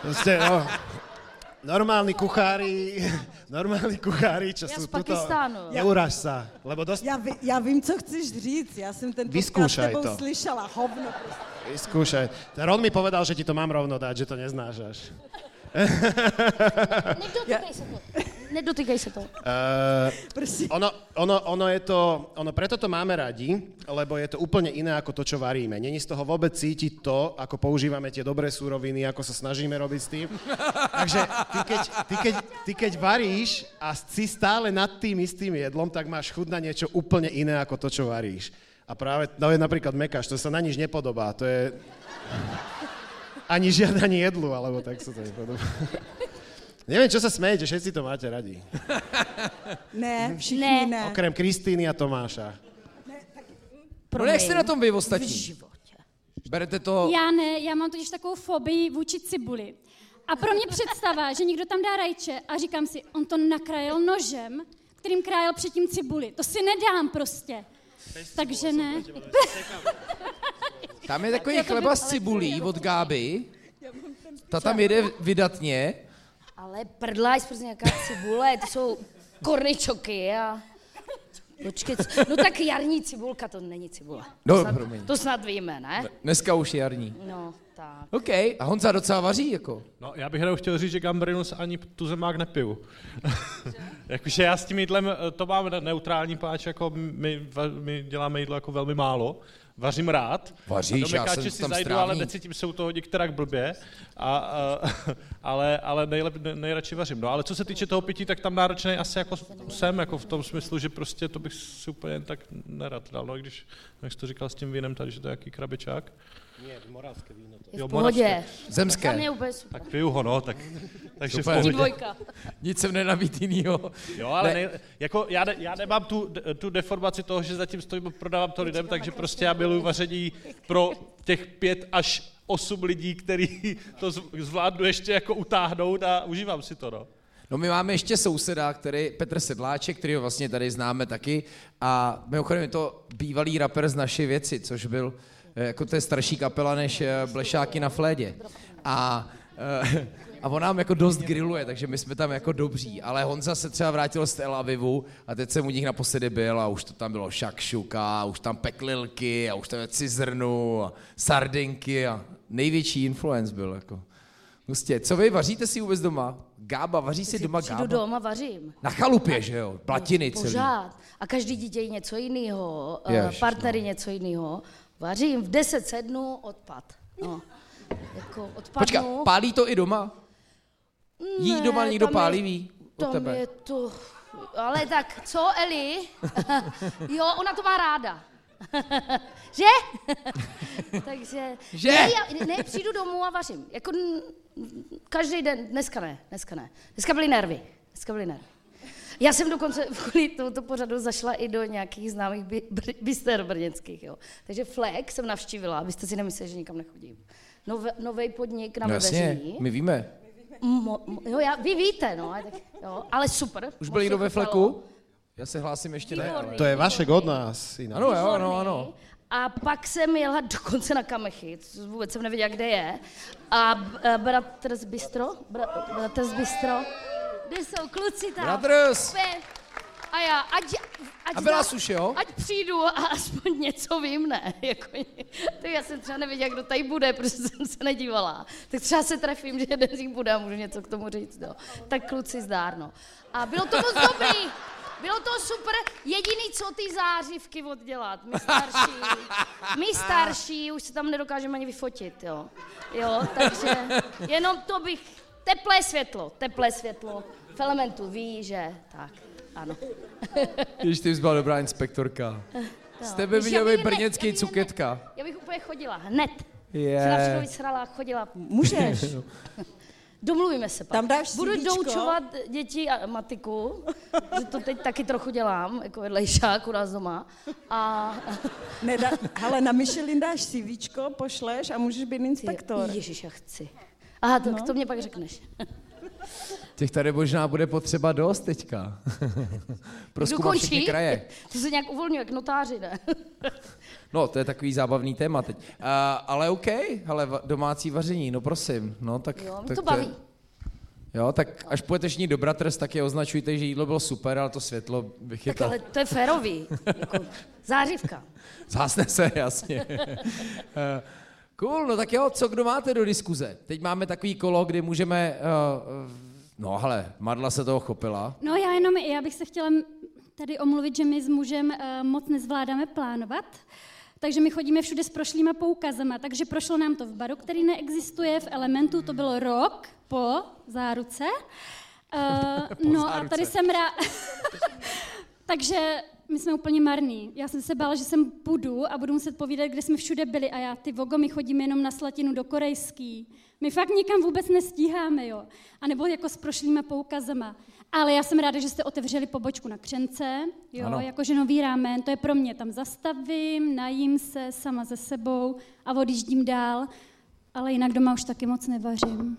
Proste, no. Normálni kuchári, normálni kuchári, čo Ja sú z tuto... Pakistánu. Neuráž sa, lebo dosť... Já, ví, já vím, co chceš říct. Já jsem ten podcast Vyzkoušej tebou to. slyšela. Hovno. Skúšaj. Ron mi povedal, že ti to mám rovno dať, že to neznášaš. Nedotýkej se to. Nedotýkej se to. Uh, Prosím. ono, ono, ono, je to, ono preto to máme radi, lebo je to úplne iné ako to, čo varíme. Není z toho vôbec cítiť to, ako používame tie dobré súroviny, ako sa snažíme robiť s tým. Takže ty keď, ty, keď, ty keď varíš a si stále nad tým istým jedlom, tak máš chuť na niečo úplne iné ako to, čo varíš. A práve, no je napríklad mekáš, to sa na nič nepodobá, to je... Ani žiadanie jedlu, alebo tak sa to nepodobá. Neviem, čo sa smejete, všetci to máte radi. Ne, všichni Ne. ne. Okrem Kristýny a Tomáša. No jak jste na tom vy V ostatní? životě. Berete to... Já ne, já mám totiž takovou fobii vůči cibuli. A pro mě představa, že někdo tam dá rajče a říkám si, on to nakrájel nožem, kterým krájel předtím cibuli. To si nedám prostě. Takže ne. Tam je takový chleba s cibulí od Gáby. Ta tam jede vydatně. Ale prdláš prostě nějaká cibule, to jsou korničoky a... Počkej, co- no tak jarní cibulka, to není cibule. No, to snad, promiň. to snad víme, ne? Dneska už je jarní. No, tak. OK, a Honza docela vaří, jako. No, já bych jenom chtěl říct, že Gambrinus ani tu zemák nepiju. Jakože já s tím jídlem, eh, to mám ne- neutrální páč, jako my, my děláme jídlo jako velmi málo. Vařím rád. Vaříš, já jsem si tam zajdu, ale necítím se u toho některak blbě. A, a, ale ale nejlep, ne, nejradši vařím. No ale co se týče toho pití, tak tam náročný asi jako jsem, jako v tom smyslu, že prostě to bych si úplně tak nerad dal. No, když, jak jsi to říkal s tím vínem tady, že to je jaký krabičák. Je Jo, v pohodě. Tam Zemské. je úplně super. Tak piju ho, no, tak, takže v pohodě. Dvojka. Nic jsem nenabít jinýho. Jo, ale Ne. ne. Nej, jako já, ne, já nemám tu, tu deformaci toho, že zatím stojím a prodávám to lidem, takže prostě já miluji vaření pro těch pět až osm lidí, který to zvládnu ještě jako utáhnout a užívám si to, no. No my máme ještě souseda, který, Petr Sedláček, který ho vlastně tady známe taky a mimochodem je to bývalý rapper z naší věci, což byl, jako to je starší kapela než eh, Blešáky na flédě. A, eh, a on nám jako dost grilluje, takže my jsme tam jako dobří, ale Honza se třeba vrátil z Tel Avivu a teď jsem u nich naposledy byl a už to tam bylo šakšuka, a už tam peklilky a už tam je cizrnu a sardinky a největší influence byl jako. Prostě, co vy, vaříte si vůbec doma? Gába, vaří si doma Přijdu Gába? doma, vařím. Na chalupě, že jo? Platiny celý. Pořád. A každý dítě něco jiného, partnery něco jiného. Vařím, v 10 sednu, odpad. No. Jako odpadnu. Počkat, pálí to i doma? Jí doma někdo je- pálivý? Od Tam tebe? je to... Ale tak, co, Eli? jo, ona to má ráda. že? Takže... Že? Ne, já, ne, přijdu domů a vařím. Jako každý den, dneska ne, dneska ne. Dneska byly nervy. Dneska byly nervy. Já jsem dokonce kvůli tomuto pořadu zašla i do nějakých známých by, br, bister brněnských, jo. Takže Fleck jsem navštívila, abyste si nemysleli, že nikam nechodím. Nové, nový podnik na No jasně, my víme. Mo, mo, jo, já, vy víte, no, ale tak, jo, ale super. Už moc byl někdo to ve fleku? Já se hlásím ještě ne, ale... To je Vašek od nás. Inak. Ano, jo, ano, Výborný. ano. A pak jsem jela dokonce na Kamechy, vůbec jsem nevěděla, kde je. A eh, Bratr's Bistro, Bra, Bratr's Bistro, kde jsou kluci tam. Brothers! A já, ať, ať, A byla suš, jo? ať přijdu a aspoň něco vím, ne? Jako, tak já jsem třeba nevěděla, kdo tady bude, protože jsem se nedívala. Tak třeba se trefím, že jeden z nich bude a můžu něco k tomu říct. No. Tak kluci zdárno. A bylo to moc dobrý. Bylo to super. Jediný, co ty zářivky oddělat. My starší, my starší, už se tam nedokážeme ani vyfotit, jo. Jo, takže jenom to bych, teplé světlo, teplé světlo. V elementu ví, že tak, ano. Když ty jsi byla dobrá inspektorka. Z tebe by ne- brněcký já ne- cuketka. Já bych úplně chodila, hned. Je. Se na všechno vysrala, chodila. Můžeš. Domluvíme se pak. Tam dáš Budu CVčko. doučovat děti a matiku, že to teď taky trochu dělám, jako vedlejšák u nás doma. A Nedá, ale na Michelin dáš CVčko, pošleš a můžeš být inspektor. Ježíš, já chci. Aha, to, no. to mě pak řekneš. Těch tady možná bude potřeba dost teďka. Proskoumat všechny kraje. To se nějak uvolňuje, jak notáři, ne? No, to je takový zábavný téma teď. Uh, ale OK, ale domácí vaření, no prosím. No, tak, Jo, tak to baví. Jo, tak až půjdete všichni do Bratrst, tak je označujte, že jídlo bylo super, ale to světlo Tak vychytal. ale to je férový. Jako, zářivka. Zhasne se, jasně. Eh, cool, no tak jo, co kdo máte do diskuze? Teď máme takový kolo, kdy můžeme... Uh, no hele, Marla se toho chopila. No já jenom, já bych se chtěla tady omluvit, že my s mužem uh, moc nezvládáme plánovat, takže my chodíme všude s prošlýma poukazama, takže prošlo nám to v baru, který neexistuje, v Elementu to bylo rok po záruce. Uh, no a záruce. tady jsem rád... takže my jsme úplně marní. Já jsem se bála, že sem půjdu a budu muset povídat, kde jsme všude byli a já, ty vogo, my chodíme jenom na slatinu do korejský. My fakt nikam vůbec nestíháme, jo. A nebo jako s prošlýma poukazama. Ale já jsem ráda, že jste otevřeli pobočku na Křence, jo, Ano. jakože nový rámen, to je pro mě, tam zastavím, najím se sama ze sebou a odjíždím dál, ale jinak doma už taky moc nevařím.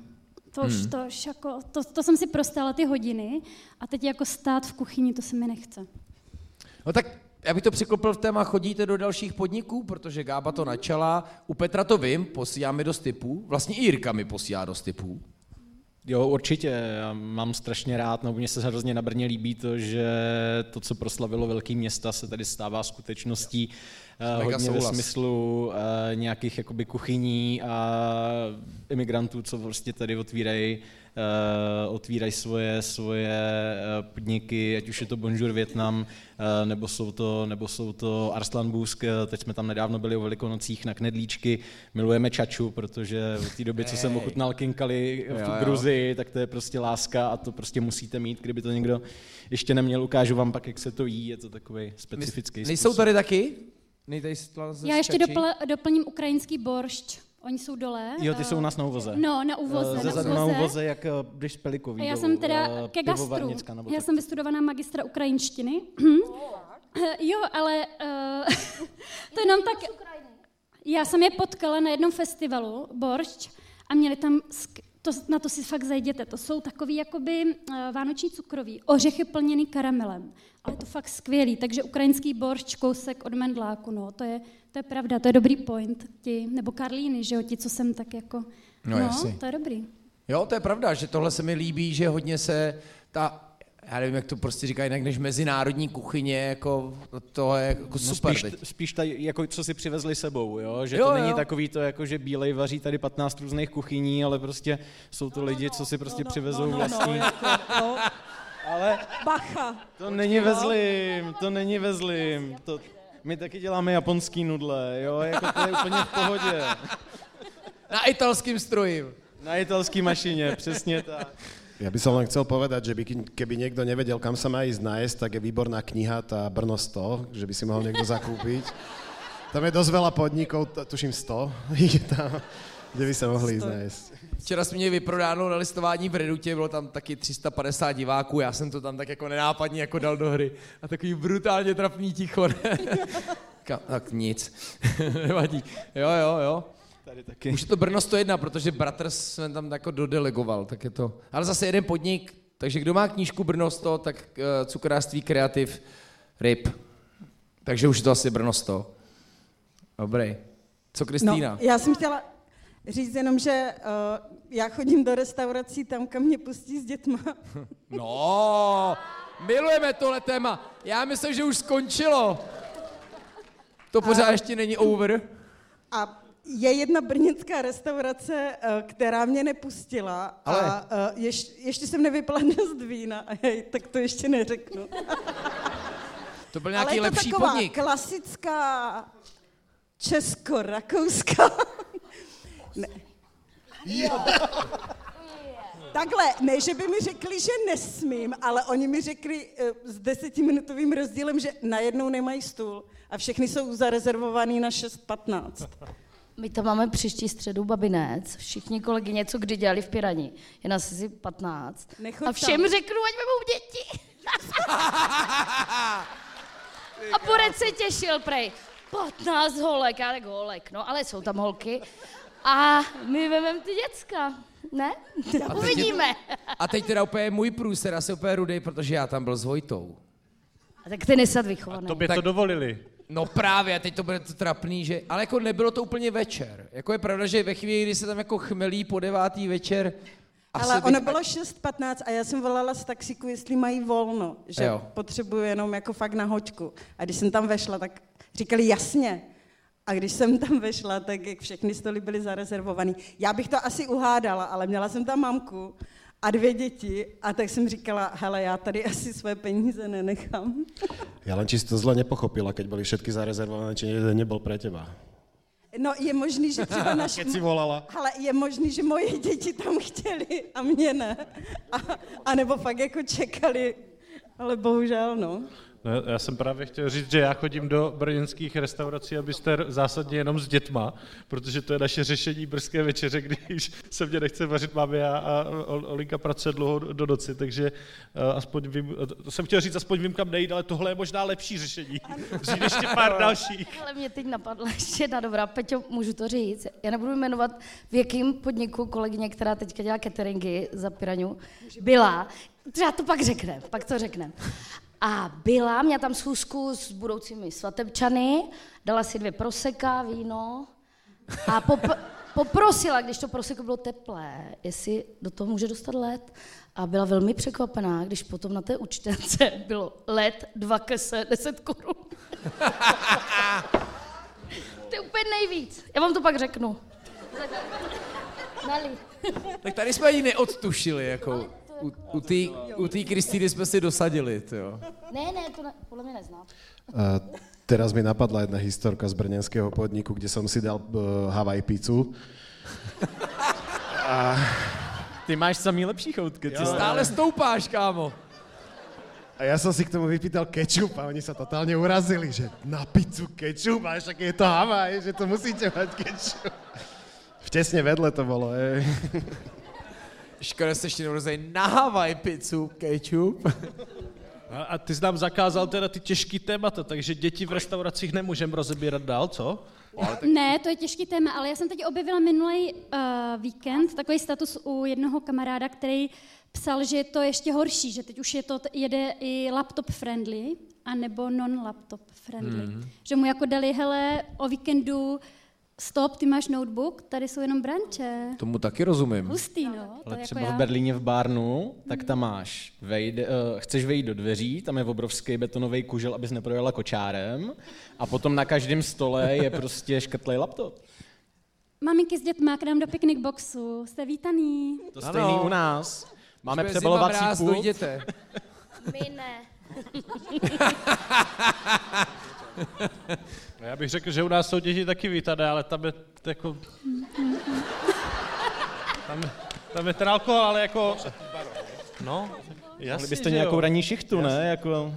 To už, Hmm. to už jako, to, to jsem si prostála ty hodiny a teď jako stát v kuchyni, to se mi nechce. No tak já bych to přiklopil v téma, chodíte do dalších podniků, protože Gába to načala. U Petra to vím, posílá mi dost typů. Vlastně i Jirka mi posílá dost typů. Jo, určitě. Já mám strašně rád, no mně se hrozně na Brně líbí to, že to, co proslavilo velký města, se tady stává skutečností. eh, Mega hodně ve souhlas. smyslu uh, nějakých jakoby kuchyní a imigrantů, co prostě tady otvírají uh, otvírají svoje, svoje uh, podniky, ať už je to Bonjour Vietnam, uh, nebo jsou to, nebo jsou to Arslan Busk, eh, teď jsme tam nedávno byli o velikonocích na Knedlíčky, milujeme čaču, protože od té doby, co jsem ochutnal kinkali v tu. Gruzii, tak to je prostě láska a to prostě musíte mít, kdyby to někdo ještě neměl, ukážu vám pak, jak se to jí, je to takový specifický Nejsou způsob. tady taky? Já ještě dopl, doplním ukrajinský boršč. Oni jsou dole. Jo, ty eh, jsou u nás na uvoze. No, na úvoze. Ze na zadu na úvoze. uvoze, jak eh, když Pelikový A já jsem teda eh, ke gastru. Já tak. jsem vystudovaná magistra ukrajinštiny. jo, ale uh, to jenom tak... Já jsem je potkala na jednom festivalu, Boršč, a měli tam, sk- to, na to si fakt zajděte, to jsou takový jakoby uh, vánoční cukroví, ořechy plněný karamelem. Ale je to fakt skvělý, takže ukrajinský boršč, kousek od mendláku, no, to je, to je pravda, to je dobrý point. Ti, nebo karlíny, že jo, ti, co jsem tak jako... No, jasně. to je dobrý. Jo, to je pravda, že tohle se mi líbí, že hodně se ta, já nevím, jak to prostě říká jinak, než mezinárodní kuchyně, jako to je jako No super spíš, teď. spíš tady, jako co si přivezli sebou, jo? že Jo, to není jo. takový to, jako že bílej vaří tady 15 různých kuchyní, ale prostě jsou to lidi, co si prostě přivezou vlastní. No, Ale bacha. to není ve zlým, to není ve zlým. To, My taky děláme japonský nudle, jo, jako to je úplně v pohodě. Na italským stroji. Na italský mašině, přesně tak. Ja by som len chcel povedať, že by, keby niekto nevedel, kam sa má ísť nájsť, tak je výborná kniha, tá Brno 100, že by si mohol niekto zakúpiť. Tam je dosť veľa podnikov, tuším 100, je tam, kde by sa mohli ísť nájsť. Včera jsme měli vyprodáno na listování v Redutě, bylo tam taky 350 diváků, já jsem to tam tak jako nenápadně jako dal do hry. A takový brutálně trapný ticho. tak nic, nevadí. Jo, jo, jo. Tady taky. Už je to Brno 101, protože Bratters jsem tam jako dodelegoval, tak je to. Ale zase jeden podnik, takže kdo má knížku Brno 100, tak uh, cukrářství kreativ ryb. Takže už je to asi Brno 100. Dobrý. Co Kristýna? No, já jsem chtěla říct jenom, že uh, já chodím do restaurací tam, kam mě pustí s dětma. No, milujeme tohle téma. Já myslím, že už skončilo. To pořád ještě není over. A je jedna brněnská restaurace, uh, která mě nepustila Ale- a uh, ješ, ještě jsem nevypila dost vína, a jej, tak to ještě neřeknu. To byl Ale nějaký je to lepší taková podnik. klasická česko-rakouská. Ne. Takhle, ne, že by mi řekli, že nesmím, ale oni mi řekli eh, s desetiminutovým rozdílem, že najednou nemají stůl a všechny jsou zarezervovaný na 6.15. My tam máme příští středu babinec, všichni kolegyně, co kdy dělali v Pirani, je nás asi 15. Nechoď a všem tam. řeknu, ať vemou děti. a Borec se těšil, prej. 15 holek, já tak holek, no, ale jsou tam holky. A my vememe ty děcka, ne? Uvidíme. A teď teda úplně můj průser, asi úplně rudej, protože já tam byl s Vojtou. A tak ten je sad vychovaný. To by Tak- to dovolili. No právě, teď to bude to trapný, že... Ale jako nebylo to úplně večer. Jako je pravda, že ve chvíli, kdy se tam jako chmelí po devátý večer... Ale bych- ono bylo 6.15 a já jsem volala z taxiku, jestli mají volno, že Jo. potřebuju jenom jako fakt na hoďku. A když jsem tam vešla, tak říkali jasně. A když jsem tam vešla, tak jak všechny stoly byly zarezervovaný. Já bych to asi uhádala, ale měla jsem tam mamku a dvě děti a tak jsem říkala, hele, já tady asi své peníze nenechám. Ja len či si to zle nepochopila, keď boli všetky zarezervované, či jeden nebol pre teba. No je možný, že třeba naš... Keď si volala. Ale je možný, že moje děti tam chtěli a mě ne. A, a nebo fakt jako čekali. Ale bohužel, no. No, já jsem právě chtěl říct, že já chodím do brněnských restaurací, abyste zásadně jenom s dětma, protože to je naše řešení brzké večeře, když se mě nechce vařit máme a, a Ol- Olinka pracuje dlouho do noci, takže uh, aspoň vím, to jsem chtěl říct, aspoň vím, kam nejít, ale tohle je možná lepší řešení. Vzít ještě pár dalších. Ale mě teď napadla ještě jedna dobrá. Peťo, můžu to říct? Já nebudu jmenovat, v jakém podniku kolegyně, která teďka dělá cateringy za Piraňu, byla. Třeba to pak řekne, pak to řekne. A byla, měla tam schůzku s budoucími svatebčany, dala si dvě proseka, víno a pop- poprosila, když to proseko bylo teplé, jestli do toho může dostat led. A byla velmi překvapená, když potom na té účtence bylo led, dva kese, 10 korun. To je úplně nejvíc. Já vám to pak řeknu. Nalí. Tak tady jsme ji neodtušili, jako u, u té Kristýny jsme si dosadili, to jo. Ne, ne, to ne, podle mě neznám. A teraz mi napadla jedna historka z brněnského podniku, kde som si dal uh, Hawaii pizzu. Ty máš samý lepší choutky. Ty stále stoupáš, kámo. A ja som si k tomu vypýtal kečup a oni sa totálne urazili, že na pizzu kečup, a však je to Hawaii, že to musíte mať kečup. Vtesne vedle to bolo, hej. Škoda se ještě neurozej na Hawaii pizzu, ketchup. A, a ty jsi nám zakázal teda ty těžký témata, takže děti v restauracích nemůžeme rozebírat dál, co? Ne, to je těžký téma, ale já jsem teď objevila minulý uh, víkend takový status u jednoho kamaráda, který psal, že je to ještě horší, že teď už je to, jede i laptop friendly, anebo non-laptop friendly. Mm. Že mu jako dali, hele, o víkendu stop, ty máš notebook, tady jsou jenom branče. Tomu taky rozumím. Hustý, no. To Ale jako třeba já. v Berlíně v Barnu, tak tam máš, vejde, uh, chceš vejít do dveří, tam je obrovský betonový kužel, abys neprojela kočárem a potom na každém stole je prostě škrtlej laptop. Maminky s dětma, k nám do picnic boxu, jste vítaný. To stejný u nás. Máme přebalovací pult. My ne. No, Já bych řekl, že u nás jsou děti taky vítané, ale tam je jako... Tam, je- tam je ten alkohol, ale jako... No, Mohli jasně, byste nějakou ranní šichtu, ne? Jako...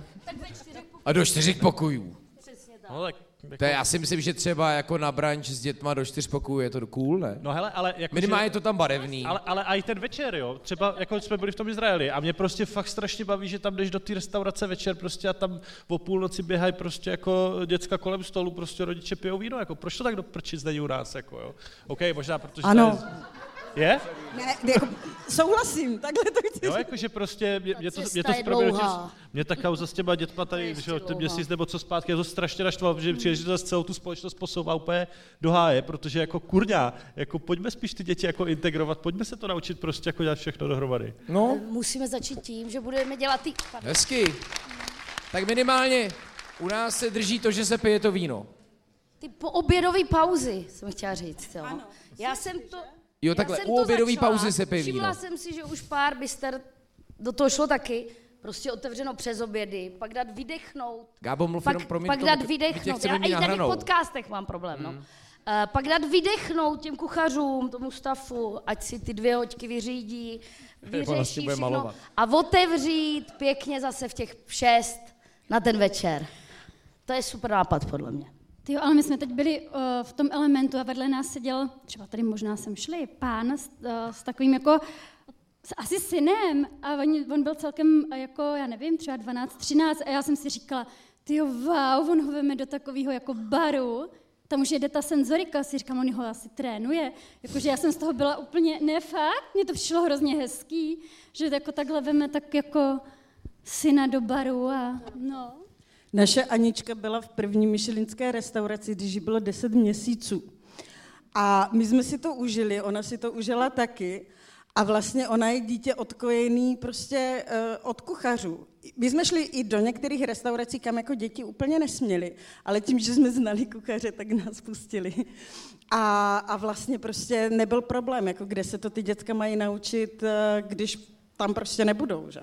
A do čtyřech pokojů. No, tak, jako, To já si myslím, že třeba jako na brunch s dětma do čtyř pokojů je to cool, ne? no hele, ale jako, Minimálně že- je to tam barevný. Ale, ale i ten večer, jo. Třeba jako jsme byli v tom Izraeli a mě prostě fakt strašně baví, že tam jdeš do té restaurace večer prostě a tam o půlnoci běhají prostě jako děcka kolem stolu, prostě rodiče pijou víno, jako proč to tak do prčic není u nás, jako jo. OK, možná protože Ano. tady- Je? Ne, jako, souhlasím, takhle to chci Jo, jakože prostě mě, mě to, mě to je zprobilo tím, dlouhá. mě ta kauza s těma dětma tady, že jo, ten měsíc nebo co zpátky, je to strašně naštvalo, protože přijde, že to celou tu společnost posouvá úplně do háje, protože jako kurňa, jako pojďme spíš ty děti jako integrovat, pojďme se to naučit prostě jako dělat všechno dohromady. No, Musíme začít tím, že budeme dělat ty... hezky. Tak minimálně u nás se drží to, že se pije to víno. Ty poobědové pauzy, jsem chtěla říct, jo. Já jsem to... Jo, já takhle, jsem u to obědové začala, pauzy se pije Všimla víno. jsem si, že už pár byster do toho šlo taky, prostě otevřeno přes obědy, pak dát vydechnout, Gábo, mluv pak, jenom, promiň, pak dát vydechnout. Já i tady v podcastech mám problém, no. Uh, pak dát vydechnout těm kuchařům, tomu stafu, ať si ty dvě hoďky vyřídí, vyřeší všechno a otevřít pěkně zase v těch šest na ten večer. To je super nápad, podle mě. Ty ale my jsme teď byli uh, v tom elementu a vedle nás seděl, třeba tady možná jsem šli, pán s, uh, s takovým jako, s, asi synem. A on, on byl celkem uh, jako, já nevím, třeba 12, 13 a já jsem si říkala, ty jo, wow, on ho veme do takového jako baru, tam už jede ta senzorika, si říkám, on ho asi trénuje. Jakože já jsem z toho byla úplně, ne fakt, mně to přišlo hrozně hezký, že jako takhle veme tak jako syna do baru a no. Naše Anička byla v první myšelinské restauraci, když jí bylo 10 měsíců. A my jsme si to užili, ona si to užila taky. A vlastně ona je dítě odkojený prostě uh, od kuchařů. My jsme šli i do některých restaurací, kam jako děti úplně nesměli, ale tím, že jsme znali kuchaře, tak nás pustili. A, a vlastně prostě nebyl problém, jako kde se to ty děcka mají naučit, eh, když tam prostě nebudou, že?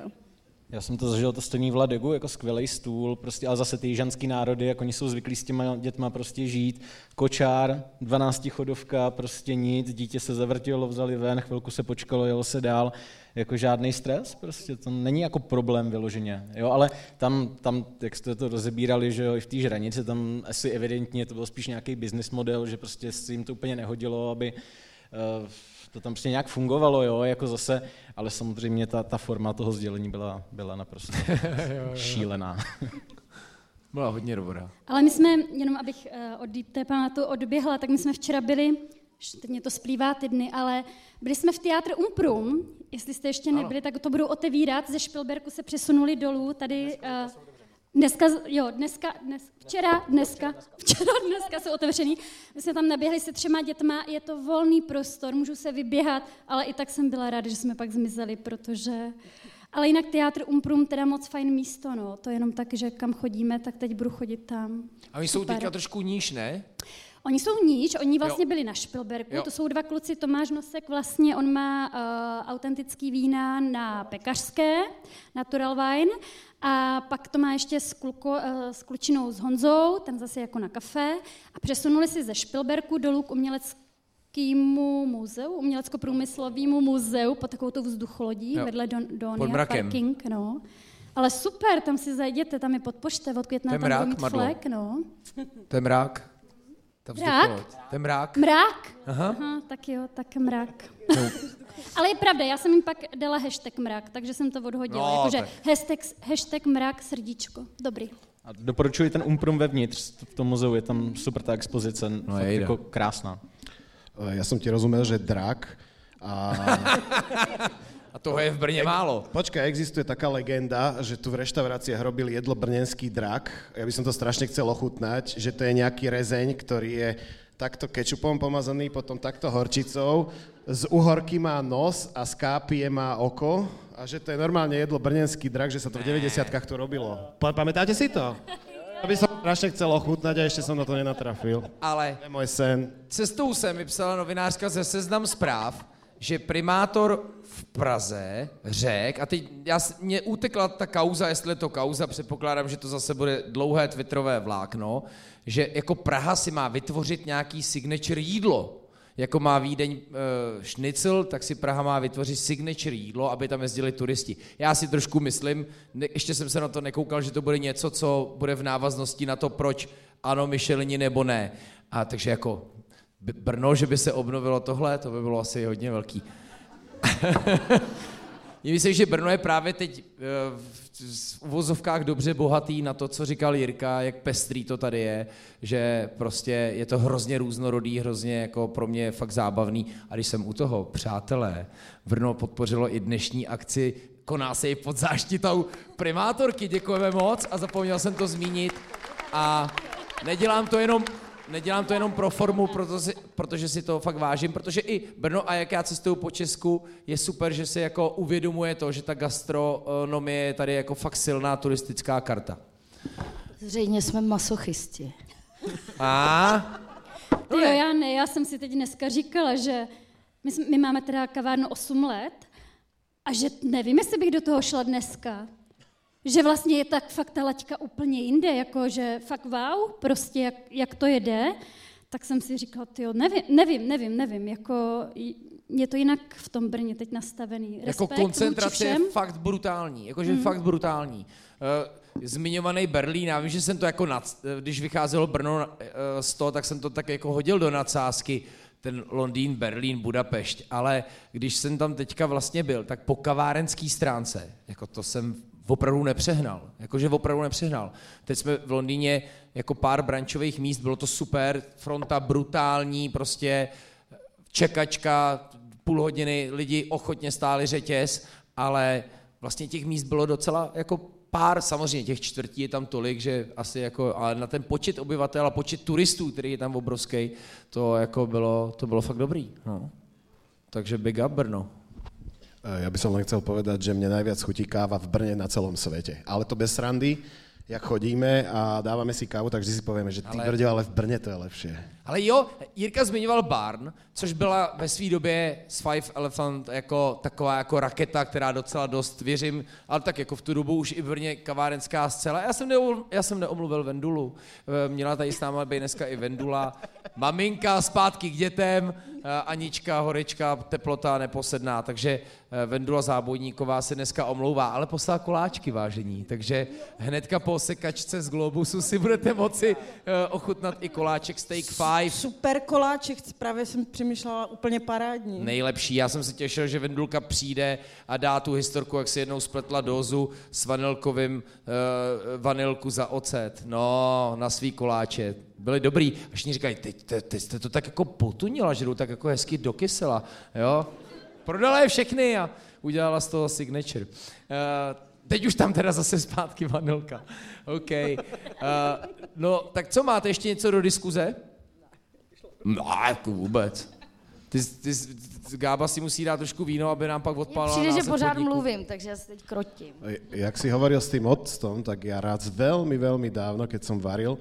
Já jsem to zažil to stejný v Ladegu, jako skvělý stůl, prostě, ale zase ty jižanský národy, jako oni jsou zvyklí s těma dětma prostě žít. Kočár, 12 chodovka, prostě nic, dítě se zavrtilo, vzali ven, chvilku se počkalo, jelo se dál, jako žádný stres, prostě to není jako problém vyloženě, jo, ale tam, tam jak jste to rozebírali, že jo, i v té žranici, tam asi evidentně to byl spíš nějaký business model, že prostě se jim to úplně nehodilo, aby eh, to tam prostě nějak fungovalo, jo, jako zase, ale samozřejmě ta, ta forma toho sdělení byla, byla naprosto šílená. Byla hodně dobrá. Ale my jsme, jenom abych uh, od té pamatu odběhla, tak my jsme včera byli, teď mě to splývá ty dny, ale byli jsme v teátru Umprum, jestli jste ještě nebyli, tak to budou otevírat, ze Špilberku se přesunuli dolů, tady... Uh, Dneska, jo, dneska, dnes, včera, dneska, včera, dneska jsou otevřený. My jsme tam naběhli se třema dětma, je to volný prostor, můžu se vyběhat, ale i tak jsem byla ráda, že jsme pak zmizeli, protože... Ale jinak teátr Umprum, teda moc fajn místo, no. To je jenom tak, že kam chodíme, tak teď budu chodit tam. A oni jsou teďka trošku níž, ne? Oni jsou níž, oni vlastně Jo. byli na Špilberku, Jo. to jsou dva kluci, Tomáš Nosek vlastně, on má uh, autentický vína na pekařské, Natural Wine, a pak to má ještě s, kluko, uh, s klučinou s Honzou, ten zase jako na kafe, a přesunuli si ze Špilberku dolů k uměleckému muzeu, umělecko-průmyslovému muzeu, pod takovou vzducholodí, Jo. vedle Don, Donia. Parking, no. Ale super, tam si zajděte, tam je podpošte, od května tam mrak, mít flek, no. To je mrák. Ta Mrák? To je mrák. Mrak? Aha. Aha, tak jo, tak mrak. Ale je pravda, já jsem jim pak dala hashtag mrak, takže jsem to odhodila. No, Jakože hashtag, hashtag mrak srdíčko. Dobrý. A doporučuji ten Umprum vevnitř v tom muzeu, je tam super ta expozice, no, fakt jako krásná. Eh, Ja som ti rozumel, že drak. A A toho je v Brně málo. počkaj, existuje taká legenda, že tu v reštauráciách robil jedlo brněnský drak. Ja by som to strašne chcel ochutnať, že to je nejaký rezeň, ktorý je takto kečupom pomazaný, potom takto horčicou, z uhorky má nos a z kápie má oko a že to je normálne jedlo brněnský drak, že sa to v 90-kách tu robilo. Pa- Pamätáte si to? To by som strašne chcel ochutnať a ešte som na to nenatrafil. Ale To je môj sen. cestou sem vypsala novinářka ze Seznam zpráv, že primátor v Praze řekl, a teď já, mě utekla ta kauza, jestli je to kauza, předpokládám, že to zase bude dlouhé twitterové vlákno, že jako Praha si má vytvořit nějaký signature jídlo. Jako má Vídeň e, šnicl, tak si Praha má vytvořit signature jídlo, aby tam jezdili turisti. Já si trošku myslím, ne, ještě jsem se na to nekoukal, že to bude něco, co bude v návaznosti na to, proč ano Michelini nebo ne. A takže jako Brno, že by se obnovilo tohle, to by bylo asi hodně velký. Myslím, že Brno je právě teď eh, v uvozovkách dobře bohatý na to, co říkal Jirka, jak pestrý to tady je, že prostě je to hrozně různorodý, hrozně jako pro mě fakt zábavný. A když jsem u toho, přátelé, Brno podpořilo i dnešní akci, koná se i pod záštitou primátorky, děkujeme moc a zapomněl jsem to zmínit. A nedělám to jenom nedělám to jenom pro formu, protože, protože si to fakt vážím, protože i Brno a jak já cestuju po Česku, je super, že si jako uvědomuje to, že ta gastronomie je tady jako fakt silná turistická karta. Zřejmě jsme masochisti. A? No jo, já ne, já jsem si teď dneska říkala, že my, my máme teda kavárnu 8 let a že nevím, jestli bych do toho šla dneska že vlastně je tak fakt ta laťka úplně jinde, jako že fakt wow, prostě jak, jak to jede, tak jsem si říkala, jo, nevím, nevím, nevím, nevím, jako je to jinak v tom Brně teď nastavený. Jako Respekt jako koncentrace je fakt brutální, jakože mm. fakt brutální. Uh, zmiňovaný Berlín, já vím, že jsem to jako, nad, když vycházelo Brno uh, z toho, tak jsem to tak jako hodil do nadsázky, ten Londýn, Berlín, Budapešť, ale když jsem tam teďka vlastně byl, tak po kavárenský stránce, jako to jsem opravdu nepřehnal. Jakože opravdu nepřehnal. Teď jsme v Londýně jako pár brančových míst, bylo to super, fronta brutální, prostě čekačka, půl hodiny, lidi ochotně stáli řetěz, ale vlastně těch míst bylo docela jako pár, samozřejmě těch čtvrtí je tam tolik, že asi jako, ale na ten počet obyvatel a počet turistů, který je tam obrovský, to jako bylo, to bylo fakt dobrý. No. Takže big up Brno. Ja by som len chcel povedať, že mne najviac chutí káva v Brne na celom svete. Ale to bez srandy, jak chodíme a dáváme si kávu, tak vždy si povieme, že ty ale... brďo, ale v Brně to je lepšie. Ale jo, Jirka zmiňoval Barn, což byla ve své době s Five Elephant jako taková jako raketa, která docela dost věřím, ale tak jako v tu dobu už i v Brně kavárenská scéna. Já jsem, neomluvil, já jsem neomluvil Vendulu, eh, měla tady s náma být dneska i Vendula. Maminka zpátky k dětem, eh, Anička, horečka, teplota neposedná, takže eh, Vendula Zábojníková se dneska omlouvá, ale poslala koláčky, vážení, takže hnedka po sekačce z Globusu si budete moci ochutnat i koláček Steak Five. Super koláček, právě jsem přemýšlela úplně parádní. Nejlepší, já jsem se těšil, že Vendulka přijde a dá tu historku, jak si jednou spletla dozu s vanilkovým uh, vanilku za ocet. No, na svý koláče. Byly dobrý. A všichni říkají, teď, teď, teď jste to tak jako potunila, že jdou tak jako hezky do kysela. Jo? Prodala je všechny a udělala z toho signature. Uh, teď už tam teda zase zpátky vanilka. OK. Uh, no, tak co máte ještě něco do diskuze? No, jako vůbec. Ty, ty, Gába si musí dát trošku víno, aby nám pak odpálila Přijde, že pořád podniku. mluvím, takže já se teď krotím. Jak si hovoril s tým octom, tak ja rád veľmi, veľmi dávno, keď som varil,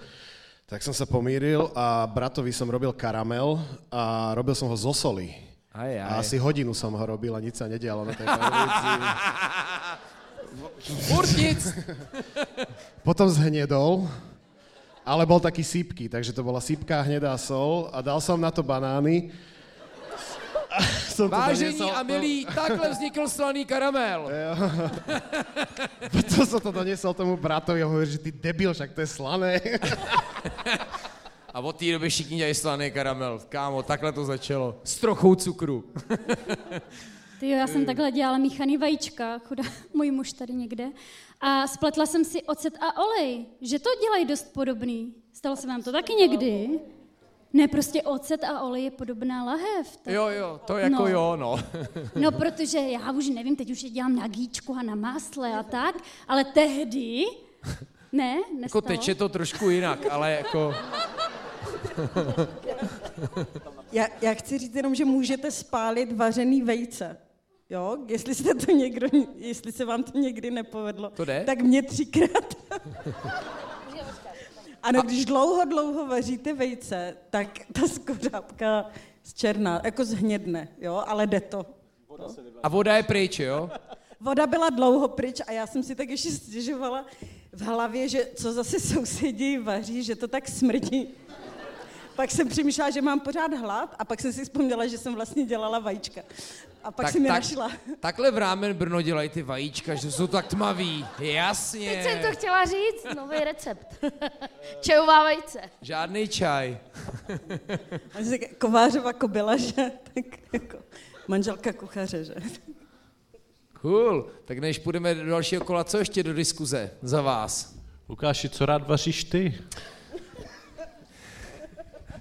tak som sa pomíril a bratovi som robil karamel a robil som ho zo soli. Aj, aj. A asi hodinu som ho robil a nič sa nedialo na tej Furt nic. Potom zhnedol ale bol taký sípky, takže to bola sípka, hnedá sol a dal som na to banány. som Vážení doniesol, a milí, no. takhle vznikl slaný karamel. Potom som to doniesol tomu bratovi a hovorí, že ty debil, však to je slané. A od té doby všichni dělají slaný karamel. Kámo, takhle to začalo. S trochou cukru. Ty jo, já jsem takhle dělala míchaný vajíčka, chudá můj muž tady někde. A spletla jsem si ocet a olej, že to dělají dost podobný. Stalo se vám to taky někdy? Ne, prostě ocet a olej je podobná lahev. Tak... Jo, jo, to jako no. jo, no. no, protože já už nevím, teď už je dělám na gíčku a na másle a tak, ale tehdy, ne, nestalo. Jako teď je to trošku jinak, ale jako... já, já chci říct jenom, že můžete spálit vařený vejce. Jo, jestli jste to někdo, jestli se vám to někdy nepovedlo, to jde? tak mě třikrát. Ano, když dlouho, dlouho vaříte vejce, tak ta skořápka z černá, jako zhnědne, jo, ale jde to. A voda je pryč, jo? Voda byla dlouho pryč a já jsem si tak ještě stěžovala v hlavě, že co zase sousedí vaří, že to tak smrdí. Pak jsem přemýšlela, že mám pořád hlad a pak jsem si vzpomněla, že jsem vlastně dělala vajíčka. A pak tak, jsem je tak, našla. Takhle v rámen Brno dělají ty vajíčka, že jsou tak tmavý. Jasně. Teď jsem to chtěla říct, nový recept. Čajová vejce. Žádný čaj. Kovářova kobila, že? Tak jako manželka kuchaře, že? Cool. Tak než půjdeme do dalšího kola, co ještě do diskuze za vás? Lukáši, co rád vaříš ty?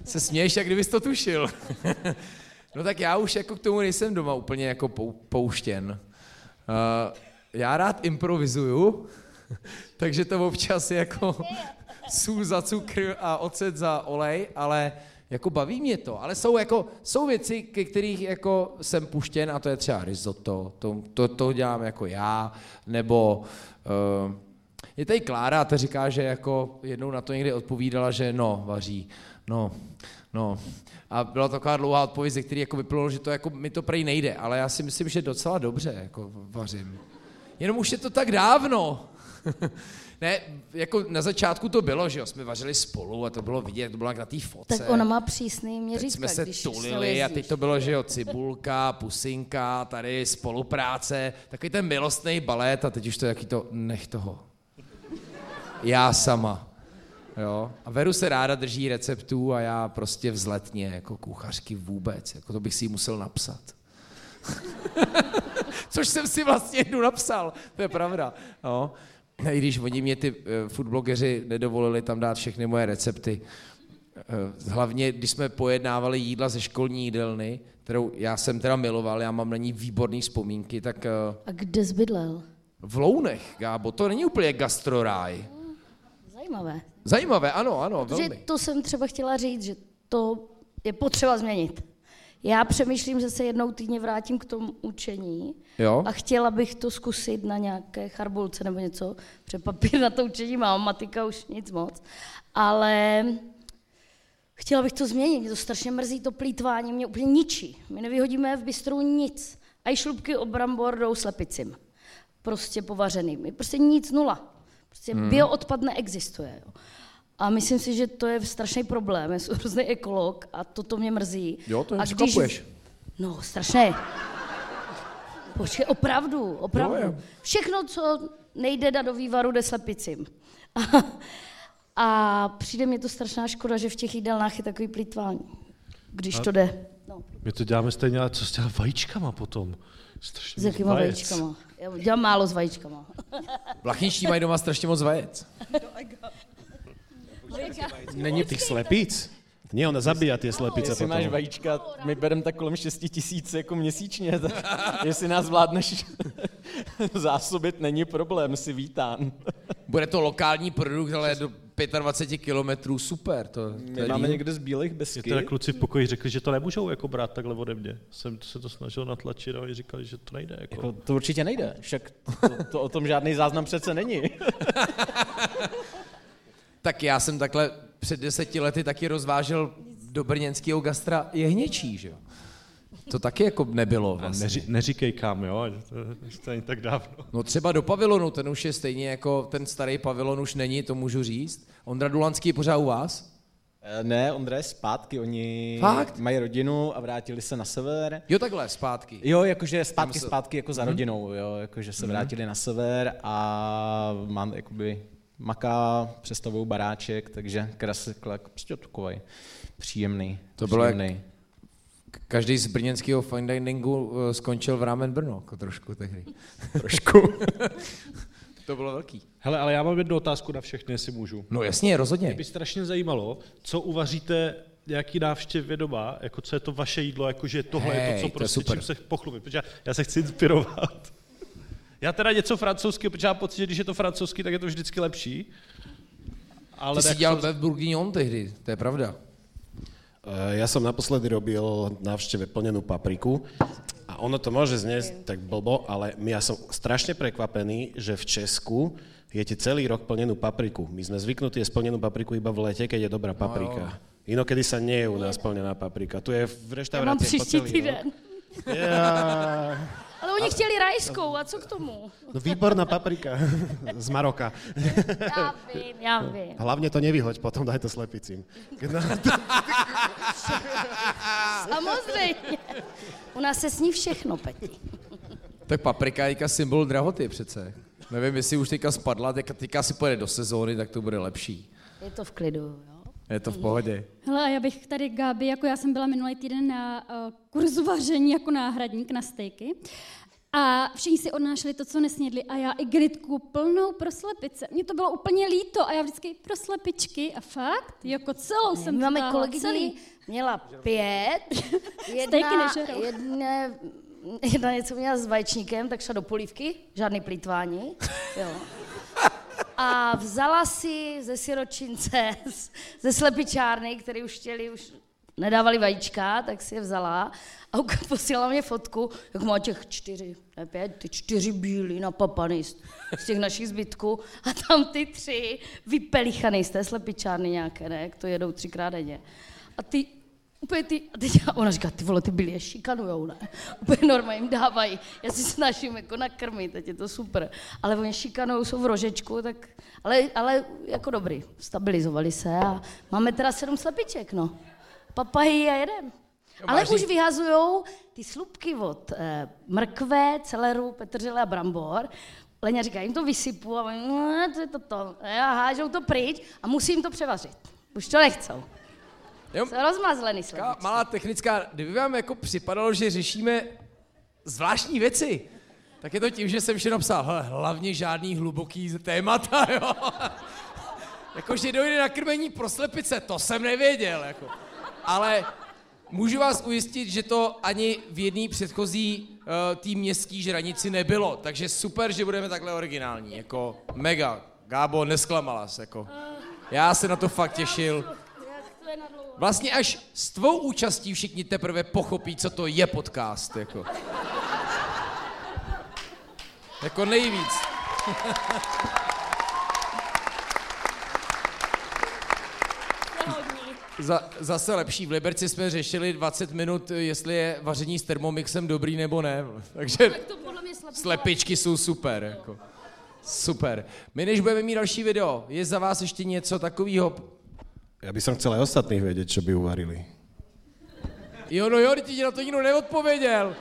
Se směješ, jak kdybys to tušil. no tak já už jako k tomu nejsem doma úplně jako pouštěn. Uh, já rád improvizuju, takže to občas je jako sůl za cukr a ocet za olej, ale jako baví mě to, ale jsou jako, jsou věci, ke kterých jako jsem puštěn a to je třeba risotto, to, to, to dělám jako já, nebo uh, je tady Klára a ta říká, že jako jednou na to někdy odpovídala, že no, vaří, no, no. A byla taková dlouhá odpověď, ze který jako vyplynulo, že to jako mi to prej nejde, ale já si myslím, že docela dobře jako vařím. Jenom už je to tak dávno. Ne, jako na začátku to bylo, že jo, jsme vařili spolu a to bylo vidět, to bylo jak na té fotce. Tak ona má přísný měřítka, jsme se když tulili a teď to bylo, že jo, cibulka, pusinka, tady spolupráce, takový ten milostný balet a teď už to jaký to, nech toho. Já sama. Jo? A Veru se ráda drží receptů a já prostě vzletně, jako kuchařky vůbec, jako to bych si musel napsat. Což jsem si vlastně jednu napsal, to je pravda. Jo? i když oni mě ty uh, foodblogeři nedovolili tam dát všechny moje recepty. Uh, hlavně, když jsme pojednávali jídla ze školní jídelny, kterou já jsem teda miloval, já mám na ní výborné vzpomínky, tak... Uh, A kde zbydlel? V Lounech, Gábo, to není úplně gastroráj. Zajímavé. Zajímavé, ano, ano, Protože velmi. to jsem třeba chtěla říct, že to je potřeba změnit. Já přemýšlím, že se jednou týdně vrátím k tomu učení jo? a chtěla bych to zkusit na nějaké charbulce nebo něco, protože papír na to učení mám, matika už nic moc, ale chtěla bych to změnit, mě to strašně mrzí, to plítvání mě úplně ničí. My nevyhodíme v bistru nic. A i šlubky o brambor jdou slepicím. Prostě povařeným. Prostě nic, nula. Prostě hmm. bioodpad neexistuje. Jo. A myslím si, že to je strašný problém. Já jsem hrozný ekolog a toto mě mrzí. Jo, to a když... No, strašně. Počkej, opravdu, opravdu. Jo, jo. Všechno, co nejde dát do vývaru, jde slepicím. A, a přijde mi to strašná škoda, že v těch jídelnách je takový plýtvání, když a to jde. No. My to děláme stejně, ale co s těma vajíčkama potom? Strašně s jakýma vajíčkama? Já dělám málo s vajíčkama. Blachinští mají doma strašně moc vajec. Není těch slepic? Nie, ona zabíja ty slepice Jestli potom. máš vajíčka, my bereme tak kolem 6 tisíc jako měsíčně, tak jestli nás zvládneš zásobit, není problém, si vítán. Bude to lokální produkt, ale do 25 kilometrů, super. To, to My máme někde z Bílých besky. Mě teda kluci v pokoji řekli, že to nemůžou jako brát takhle ode mě. Jsem se to snažil natlačit a oni říkali, že to nejde. Jako. Jako, to určitě nejde, však to, to o tom žádný záznam přece není. tak já jsem takhle před deseti lety taky rozvážel do brněnského gastra jehněčí, že jo? To taky jako nebylo vlastně. Neři, neříkej kam, jo, to, to není tak dávno. No třeba do pavilonu, ten už je stejně jako ten starý pavilon už není, to můžu říct. Ondra Dulanský je pořád u vás? Eh, ne, Ondra je zpátky, oni Fakt? mají rodinu a vrátili se na sever. Jo, takhle, zpátky. Jo, jakože zpátky, se... zpátky jako za mm-hmm. rodinou, jo, jakože se mm-hmm. vrátili na sever a mám jakoby maká, přestavou baráček, takže krasiklak, prostě takový příjemný. To bylo příjemný. Jak každý z brněnského fine diningu eh, skončil v Rámen Brno, jako trošku tehdy. trošku. to bylo velký. Hele, ale já mám jednu otázku na všechny, jestli můžu. No jasně, rozhodně. Mě by strašně zajímalo, co uvaříte nějaký návštěvě doma, jako co je to vaše jídlo, jakože tohle hey, je to, co prostě to čím se pochlubit, protože já se chci inspirovat. Já teda něco francouzského, protože já pocit, že když je to francouzský, tak je to vždycky lepší. Ale Ty jsi dělal ve Bourguignon tehdy, to je pravda. Uh, ja som naposledy robil návšteve plnenú papriku a ono to môže znieť tak blbo, ale ja som strašne prekvapený, že v Česku jete celý rok plnenú papriku. My sme zvyknutí jesť plnenú papriku iba v lete, keď je dobrá paprika. Inokedy sa nie je u nás plnená paprika. Tu je v mám reštaurácii po příští celý rok. týden. Ale oni chtěli rajskou, a co k tomu? No výborná paprika z Maroka. Já vím, já vím. Hlavne to nevyhoď, potom daj to slepicím. Samozřejmě. U nás se sní všechno, Peti. Tak paprika je symbol drahoty přece. Nevím, jestli už teďka spadla, teďka, teďka si pojede do sezóny, tak to bude lepší. Je to v klidu, jo. Je to v pohodě. Hele, a já bych tady, Gáby, jako já jsem byla minulý týden na uh, kurzu vaření jako náhradník na stejky. A všichni si odnášeli to, co nesnědli a já i gritku plnou pro slepice. Mně to bylo úplně líto a já vždycky pro slepičky a fakt, jako celou jsem máme kolegyni, celý. měla pět, jedna, jedna, jedna něco měla s vaječníkem, tak šla do polívky, žádný plítvání, jo. A vzala si ze siročince, ze slepičárny, který už chtěli, už nedávali vajíčka, tak si je vzala a posílala mě fotku, jak má těch čtyři, ne pět, ty čtyři bílí napapaný z, z těch našich zbytků a tam ty tři vypelichaný z té slepičárny nějaké, ne, jak to jedou třikrát denně. A ty Úplně ty, a teď ona říká, ty vole, ty byli je šikanujou, ne? Úplně normálně jim dávají. Já si snažím jako nakrmit, teď je to super. Ale oni šikanujou, jsou v rožečku, tak, ale, ale jako dobrý, stabilizovali se a máme teda sedm slepiček, no. Papají a jedem. Ale vážně? už vyhazujou ty slupky od eh, mrkve, celeru, petržele a brambor. Leňa říká, jim to vysypu a oni, no, to je to to. A hážou to pryč a musím to převařit. Už to nechcou. Jo, Jsou rozmazlený slepice. malá technická, kdyby vám jako připadalo, že řešíme zvláštní věci, tak je to tím, že jsem všechno psal, hele, hlavně žádný hluboký témata, jo. jako, že dojde na krmení pro slepice, to jsem nevěděl, jako. Ale můžu vás ujistit, že to ani v jedné předchozí uh, tým městský žranici nebylo, takže super, že budeme takhle originální, jako mega. Gábo, nesklamala se, jako. Já se na to fakt těšil. Vlastně až s tvou účastí všichni teprve pochopí, co to je podcast, jako. Jako nejvíc. Za, zase lepší. V Liberci jsme řešili 20 minut, jestli je vaření s termomixem dobrý nebo ne. Takže To podle mě slepice. slepičky jsou super. Jako. Super. My než budeme mít další video, je za vás ještě něco takového? Ja by som chcel aj ostatných vedieť, čo by uvarili. Jo, no jo, ti na to nikdo neodpověděl.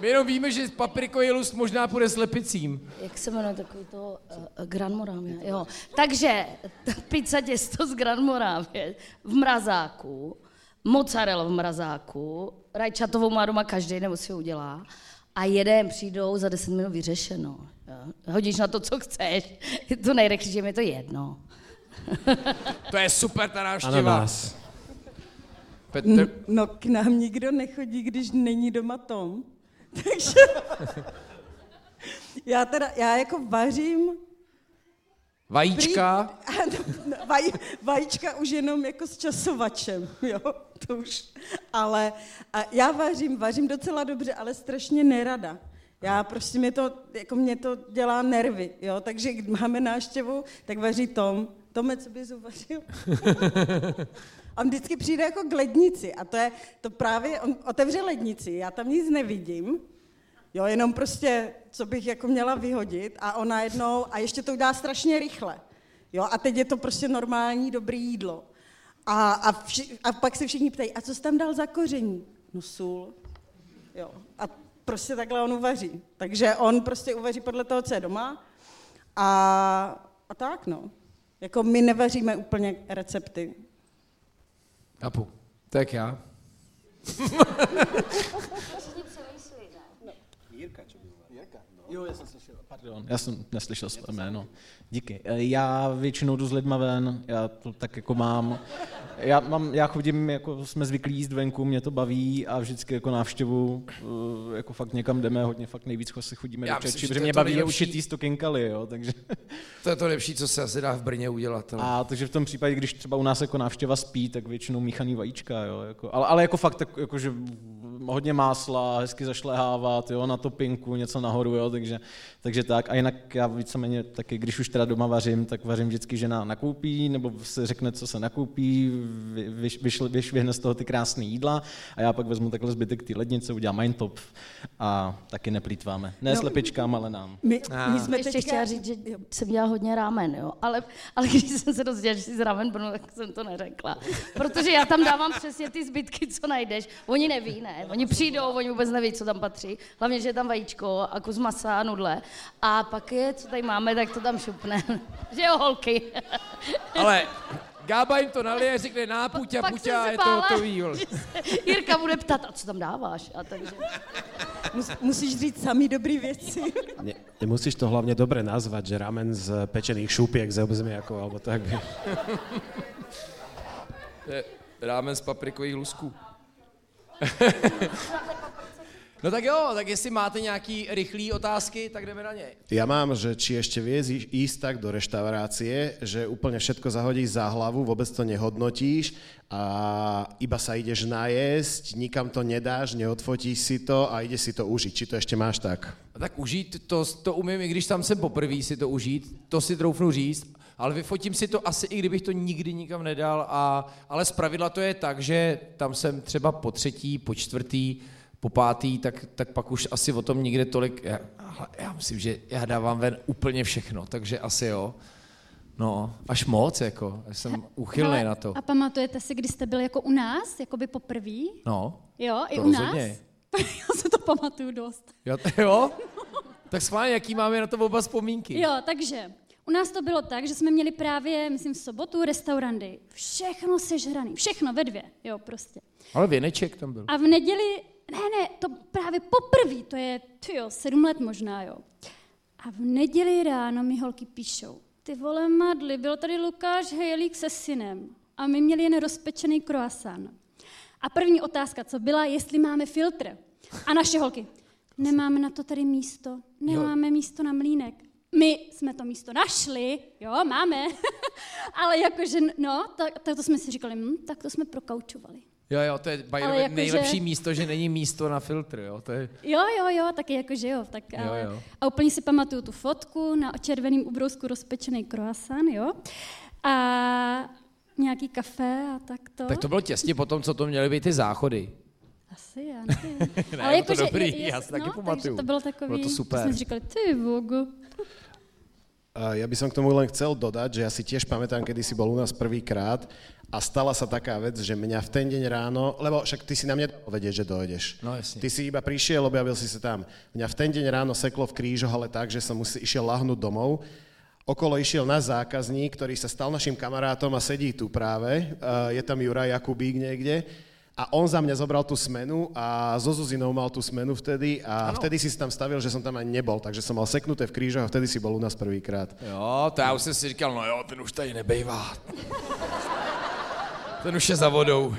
My jenom víme, že paprikový lust možná půjde slepicím. Jak se jmenuje takový to uh, Gran Moravia? Jo. Takže ta pizza těsto z Gran Moravie v mrazáku, mozzarella v mrazáku, rajčatovou má doma každý, nebo si ho udělá. A jeden přijdou za 10 minut vyřešeno. Jo. Hodíš na to, co chceš. Je to nejrychlejší, že mi je to jedno. To je super ta návštěva. Petr, No k nám nikdo nechodí, když není doma Tom. Takže já teda, já jako vařím vajíčka. Ano, vaj, vajíčka už jenom jako s časovačem, jo, to už. Ale a já vařím, vařím docela dobře, ale strašně nerada. Já prostě mě to, jako mě to dělá nervy, jo, takže když máme náštěvu, tak vaří Tom. Tome, co bys uvařil? A on vždycky přijde jako k lednici a to je, to právě, on otevře lednici, já tam nic nevidím, jo, jenom prostě, co bych jako měla vyhodit a ona jednou, a ještě to udělá strašně rychle, jo, a teď je to prostě normální, dobrý jídlo. A, a, vši, a pak se všichni ptají, a co jsi tam dal za koření? No sůl, jo, a prostě takhle on uvaří. Takže on prostě uvaří podle toho, co je doma a, a tak, no. Jako my nevaříme úplně recepty. Kapu. Tak já. Pardon, já jsem neslyšel své jméno. Díky. Eh, Já většinou jdu s lidma ven, já to tak jako mám. Já, mám, já chodím, jako jsme zvyklí jíst venku, mě to baví a vždycky jako návštěvu, eh, jako fakt někam jdeme, hodně fakt nejvíc se chodíme Já do Čeči, že protože mě baví je nejlepší. učit jíst to kinkaly, jo, takže. To je to lepší, co se asi dá v Brně udělat. Ale... A takže v tom případě, když třeba u nás jako návštěva spí, tak většinou míchaný vajíčka, jo, jako, ale, ale jako fakt, tak, jako, že hodně másla, hezky zašlehávat, jo, na topinku, něco nahoru, jo, takže, takže tak. A jinak já víceméně taky, když už teda doma vařím, tak vařím vždycky žena nakoupí, nebo se řekne, co se nakoupí, vyš, vyš, vyšvihne z toho ty krásné jídla a já pak vezmu takhle zbytek té lednice, udělám top a taky neplýtváme. Ne no, slepičkám, ale nám. My, my jsme ještě teďka... chtěla říct, že jsem dělala hodně rámen, jo, ale, ale když jsem se dozvěděla, že jsi z ramen Brno, tak jsem to neřekla. Protože já tam dávám přesně ty zbytky, co najdeš. Oni neví, ne? Oni přijdou, oni vůbec neví, co tam patří. Hlavně, že je tam vajíčko a kus masa a nudle. A pak je, co tady máme, tak to tam šupne. že jo, holky. Ale Gába jim to nalije, řekne na puťa, puťa a je to hotový. Jirka bude ptat, a co tam dáváš? A takže... Mus, musíš říct samý dobrý věci. Ne, musíš to hlavně dobře nazvat, že ramen z pečených šupiek ze jako, alebo tak. Rámen z paprikových lusků. No tak jo, tak jestli máte nějaký rychlý otázky, tak jdeme na ně. Já mám, že či ještě vieš ísť tak do reštaurácie, že úplně všetko zahodíš za hlavu, vůbec to nehodnotíš a iba sa ideš najesť, nikam to nedáš, neodfotíš si to a ide si to užít. Či to ještě máš tak? Tak užít, to, to umím, i když tam jsem poprvé si to užít, to si troufnu říct, ale vyfotím si to asi, i kdybych to nikdy nikam nedal, a, ale zpravidla to je tak, že tam jsem třeba po třetí, po čtvrtý, po pátý, tak, tak pak už asi o tom nikde tolik, já, já myslím, že já dávám ven úplně všechno, takže asi jo. No, až moc, jako, já jsem uchylný na to. A pamatujete si, kdy jste byli jako u nás, jako by poprvé? No, Jo, i u rozhodně. nás? já se to pamatuju dost. Jo, jo? tak schválně, jaký máme na to oba vzpomínky? Jo, takže u nás to bylo tak, že jsme měli právě, myslím, v sobotu restaurandy. Všechno sežraný, všechno ve dvě, jo, prostě. Ale věneček tam byl. A v neděli, ne, ne, to právě poprvé, to je, tyjo, sedm let možná, jo. A v neděli ráno mi holky píšou, ty vole madly, byl tady Lukáš Hejlík se synem a my měli jen rozpečený croissant. A první otázka, co byla, jestli máme filtr. A naše holky, nemáme na to tady místo, nemáme jo. místo na mlínek. My jsme to místo našli, jo, máme, ale jakože, no, tak, tak to jsme si říkali, hm, tak to jsme prokaučovali. Jo, jo, to je by jako nejlepší že... místo, že není místo na filtr, jo. To je... Jo, jo, jo, taky jakože jo. Tak, jo, ale... jo. A úplně si pamatuju tu fotku na červeném ubrousku rozpečený croissant, jo. A nějaký kafe a tak to. Tak to bylo těsně po tom, co to měly být ty záchody. Asi, já nevím. ne, ale jako, to že, dobrý, je, já si taky no, pamatuju. to bylo takový, bylo to super. jsme si říkali, ty vogo. Ja by som k tomu len chcel dodať, že ja si tiež pamätám, kedy si bol u nás prvýkrát a stala sa taká vec, že mňa v ten deň ráno, lebo však ty si na mňa vedieť, že dojdeš. No jasne. Ty si iba prišiel, objavil si sa tam. Mňa v ten deň ráno seklo v krížoch, ale tak, že som musel, išiel lahnúť domov. Okolo išiel náš zákazník, ktorý sa stal našim kamarátom a sedí tu práve. Je tam Juraj Jakubík niekde a on za mňa zobral tú smenu a so Zuzinou mal tú smenu vtedy a ano. vtedy si tam stavil, že som tam ani nebol, takže som mal seknuté v krížoch a vtedy si bol u nás prvýkrát. Jo, to já už jsem si říkal, no jo, ten už tady nebejvá. ten už je za vodou.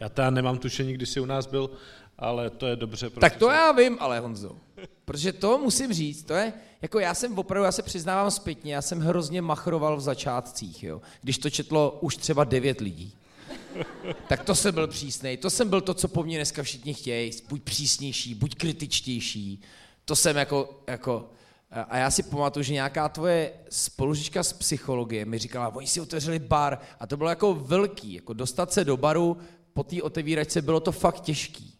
Já teda nemám tušení, kdy jsi u nás byl, ale to je dobře. Tak to já vím, ale Honzo. Protože to musím říct, to je, jako já jsem opravdu, já se přiznávám zpětně, já jsem hrozně machroval v začátcích, jo. Když to četlo už třeba devět lidí tak to jsem byl přísný. To jsem byl to, co po mně dneska všichni chtějí. Buď přísnější, buď kritičtější. To jsem jako, jako a já si pamatuju, že nějaká tvoje spolužička z psychologie mi říkala, oni si otevřeli bar a to bylo jako velký, jako dostat se do baru po té otevíračce bylo to fakt těžký.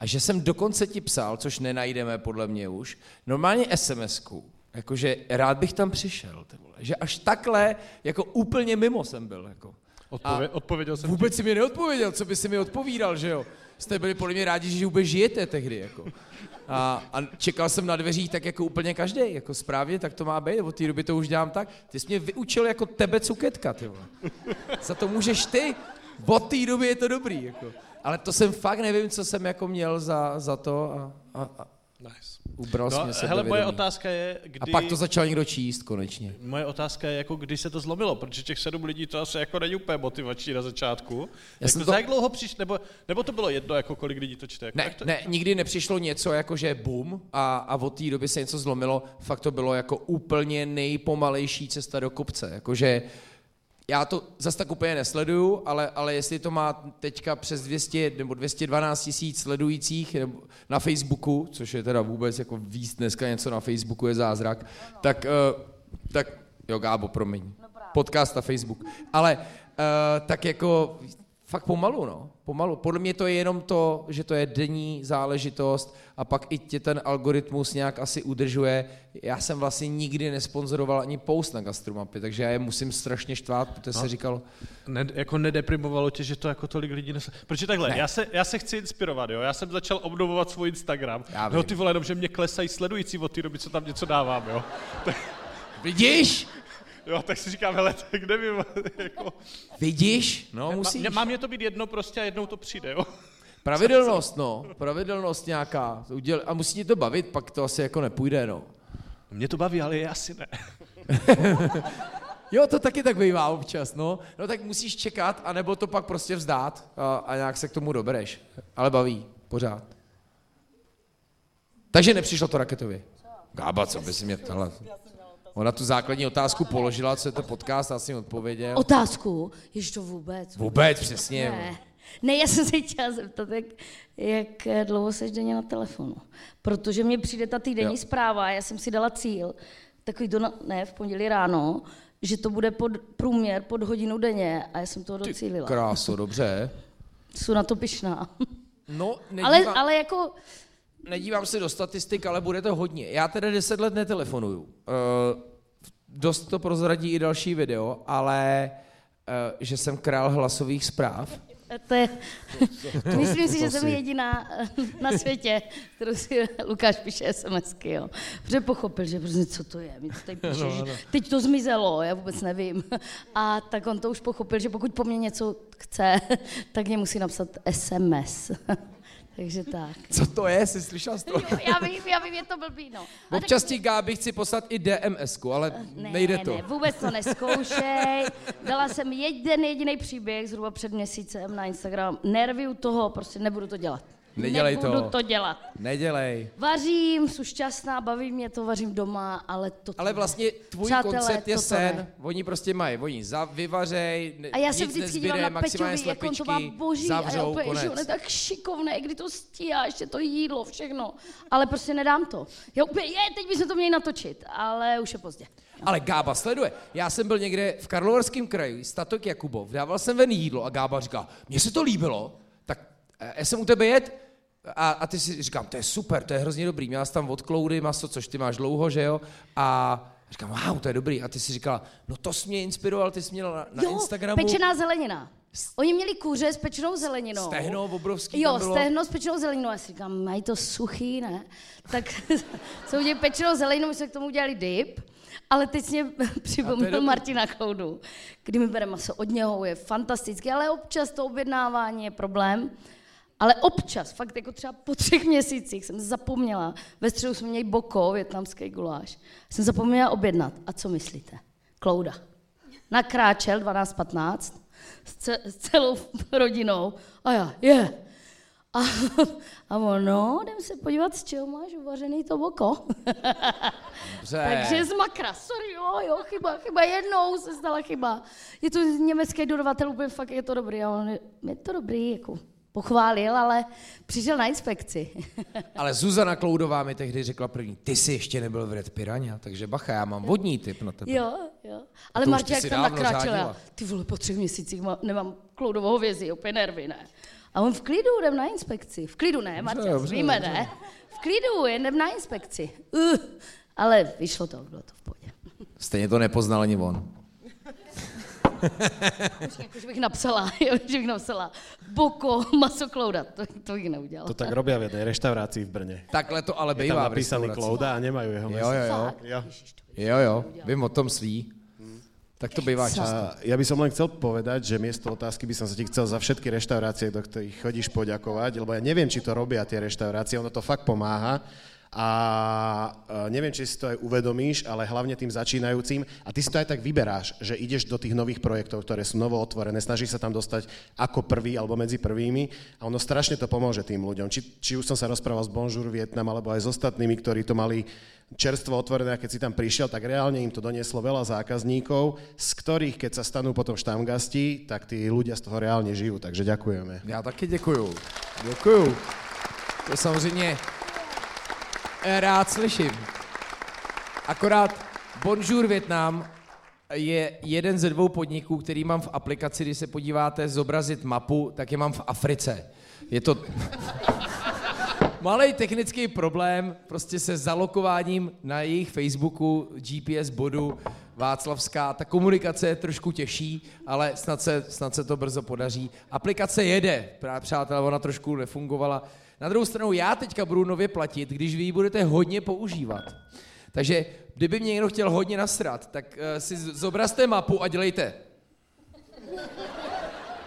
A že jsem dokonce ti psal, což nenajdeme podle mě už, normálně SMS-ku, jakože rád bych tam přišel, vole, že až takhle, jako úplně mimo jsem byl. Jako. Odpově- odpověděl jsem Vůbec si mi neodpověděl, co by si mi odpovídal, že jo? Jste byli podle mě rádi, že vůbec žijete tehdy, jako. A, a čekal jsem na dveřích tak jako úplně každý, jako správně, tak to má být, od té doby to už dělám tak. Ty jsi mě vyučil jako tebe cuketka, ty vole. Za to můžeš ty, od té doby je to dobrý, jako. Ale to jsem fakt nevím, co jsem jako měl za, za to a, a, a Nice. Ubral no, mě se hele, moje otázka je, kdy... A pak to začal někdo číst konečně. Moje otázka je, jako kdy se to zlomilo, protože těch sedm lidí to asi jako není úplně motivační na začátku. Já jak to, to... Za jak dlouho přišlo, nebo, nebo to bylo jedno, jako kolik lidí to čte? Jako ne, to... ne, nikdy nepřišlo něco jako, že boom a, a od té doby se něco zlomilo. Fakt to bylo jako úplně nejpomalejší cesta do kopce. Jakože já to zase tak úplně nesleduju, ale, ale jestli to má teďka přes 200 nebo 212 tisíc sledujících nebo na Facebooku, což je teda vůbec jako víc dneska něco na Facebooku je zázrak, tak, uh, tak jo Gábo, promiň, podcast na Facebook, ale uh, tak jako fakt pomalu, no. Pomalu. Podle mě to je jenom to, že to je denní záležitost a pak i tě ten algoritmus nějak asi udržuje. Já jsem vlastně nikdy nesponzoroval ani post na gastromapy, takže já je musím strašně štvát, protože no. se říkalo... Ne, jako nedeprimovalo tě, že to jako tolik lidí nes... Protože takhle, ne. já se, já se chci inspirovat, jo. Já jsem začal obnovovat svůj Instagram. Já no ty vole, jenom, že mě klesají sledující od té doby, co tam něco dávám, jo. Vidíš? Jo, tak si říkám, hele, tak nevím, jako... Vidíš? No, musíš. Má, má mě to být jedno prostě a jednou to přijde, jo. Pravidelnost, no. Pravidelnost nějaká. Uděl... A musí ti to bavit, pak to asi jako nepůjde, no. Mě to baví, ale je asi ne. jo, to taky tak bývá občas, no. No tak musíš čekat, anebo to pak prostě vzdát a, a nějak se k tomu dobereš. Ale baví, pořád. Takže nepřišlo to raketově. Gába, co by si mě ptala? Ona tu základní otázku položila, co je to podcast, a jsem odpověděl. Otázku? Ještě to vůbec. Vůbec, přesně. Ne. Ne, já jsem se chtěla zeptat, jak, jak dlouho seš denně na telefonu. Protože mně přijde ta týdenní jo. zpráva, já jsem si dala cíl, takový na, ne, v pondělí ráno, že to bude pod průměr pod hodinu denně a já jsem toho docílila. Ty kráso, dobře. Jsou na to pišná. No, nedívám, ale, ale jako... Nedívám se do statistik, ale bude to hodně. Já teda deset let netelefonuju. Uh, dost to prozradí i další video, ale uh, že jsem král hlasových zpráv. To je, myslím si, že jsem jediná na světě, kterou si Lukáš píše SMSky, jo. Protože pochopil, že prostě co to je, mi to tady píše, no, no. Že teď to zmizelo, já vůbec nevím. A tak on to už pochopil, že pokud po mně něco chce, tak mě musí napsat SMS. Takže tak. Co to je, jsi slyšel z toho? Jo, já vím, já vím, je to blbý, no. Občas ti Gáby chci poslat i dms ale ne, nejde to. Ne, vůbec to neskoušej. Dala jsem jeden jediný příběh zhruba před měsícem na Instagram. Nervy u toho, prostě nebudu to dělat. Nedělej Nebudu to. to dělat. Nedělej. Vařím, jsem šťastná, baví mě to, vařím doma, ale to Ale vlastně tvůj Přátelé, koncept je sen, ne. oni prostě mají, oni za, vyvařej, A já se vždycky dívám na Peťovi, jak on to má boží, zavřou, a já úplně, že on je tak šikovný, kdy to stíhá, ještě to jídlo, všechno. Ale prostě nedám to. Já úplně, je, teď bychom to měli natočit, ale už je pozdě. Ale Gába sleduje. Já jsem byl někde v Karlovarském kraji, Statok Jakubov, dával jsem ven jídlo a Gába říká, mně se to líbilo, já jsem u tebe jet, a, a ty si říkám, to je super, to je hrozně dobrý. Měla jsi tam od kloudy maso, což ty máš dlouho, že jo? A říkám, wow, to je dobrý. A ty si říkala, no to jsi mě inspiroval, ty jsi měla na, na jo, Instagramu. pečená zelenina. Oni měli kůře s pečenou zeleninou. Stehno obrovský Jo, bylo. stehno s pečenou zeleninou. Já si říkám, mají to suchý, ne? Tak co udělali pečenou zeleninou, my jsme k tomu udělali dip. Ale teď mě připomněl Martina Koudu, kdy mi bere maso od něho, je fantastický, ale občas to objednávání je problém. Ale občas, fakt jako třeba po třech měsících jsem zapomněla, ve středu jsme měli boko, větnamský guláš, jsem zapomněla objednat. A co myslíte? Klouda. Nakráčel 12.15 s, ce- s celou rodinou. A já, je. Yeah. A, a on, no, jdem se podívat, z čeho máš uvařený to boko. Takže z makra, sorry, jo, jo, chyba, chyba, jednou se stala chyba. Je to německý dodavatel, úplně fakt je to dobrý. A on, je to dobrý, jako pochválil, ale přišel na inspekci. ale Zuzana Kloudová mi tehdy řekla první, ty jsi ještě nebyl v Red Piranha, takže bacha, já mám vodní typ na tebe. Jo, jo. Ale Martě, jak tam nakráčela, ty vole, po třech měsících má, nemám Kloudovou vězi, úplně nervy, ne. A on v klidu jdem na inspekci. V klidu ne, Martě, víme, ne. V klidu, jdem na inspekci. Uh, ale vyšlo to, bylo to v pohodě. Stejně to nepoznal ani on. Jako, že bych napsala, že bych napsala Boko, maso Klouda, to, to bych neudělala. To tak robia v jednej reštaurácii v Brně. Takhle to ale bývá Je tam napísaný Klouda a nemají jeho. Jo, jo, jo. jo. Jo, jo, vím o tom slí. Tak to bývá často. Ja by som len chcel povedať, že miesto otázky by som sa ti chcel za všetky reštaurácie, do ktorých chodíš poďakovať, lebo ja neviem, či to robia tie reštaurácie, ono to fakt pomáha, a e, neviem, či si to aj uvedomíš, ale hlavne tým začínajúcim a ty si to aj tak vyberáš, že ideš do tých nových projektov, ktoré sú novo otvorené, snažíš sa tam dostať ako prvý alebo medzi prvými a ono strašne to pomôže tým ľuďom. Či, či už som sa rozprával s Bonjour Vietnam alebo aj s ostatnými, ktorí to mali čerstvo otvorené a keď si tam prišiel, tak reálne im to donieslo veľa zákazníkov, z ktorých, keď sa stanú potom štamgasti, tak tí ľudia z toho reálne žijú. Takže ďakujeme. Já taky děkuju. Děkuju. To samozřejmě rád slyším. Akorát Bonjour Vietnam je jeden ze dvou podniků, který mám v aplikaci, když se podíváte zobrazit mapu, tak je mám v Africe. Je to malý technický problém prostě se zalokováním na jejich Facebooku, GPS bodu Václavská. Ta komunikace je trošku těžší, ale snad se, snad se to brzo podaří. Aplikace jede, přátelé, ona trošku nefungovala. Na druhou stranu já teďka budu nově platit, když vy ji budete hodně používat. Takže kdyby mě někdo chtěl hodně nasrat, tak uh, si zobrazte mapu a dělejte.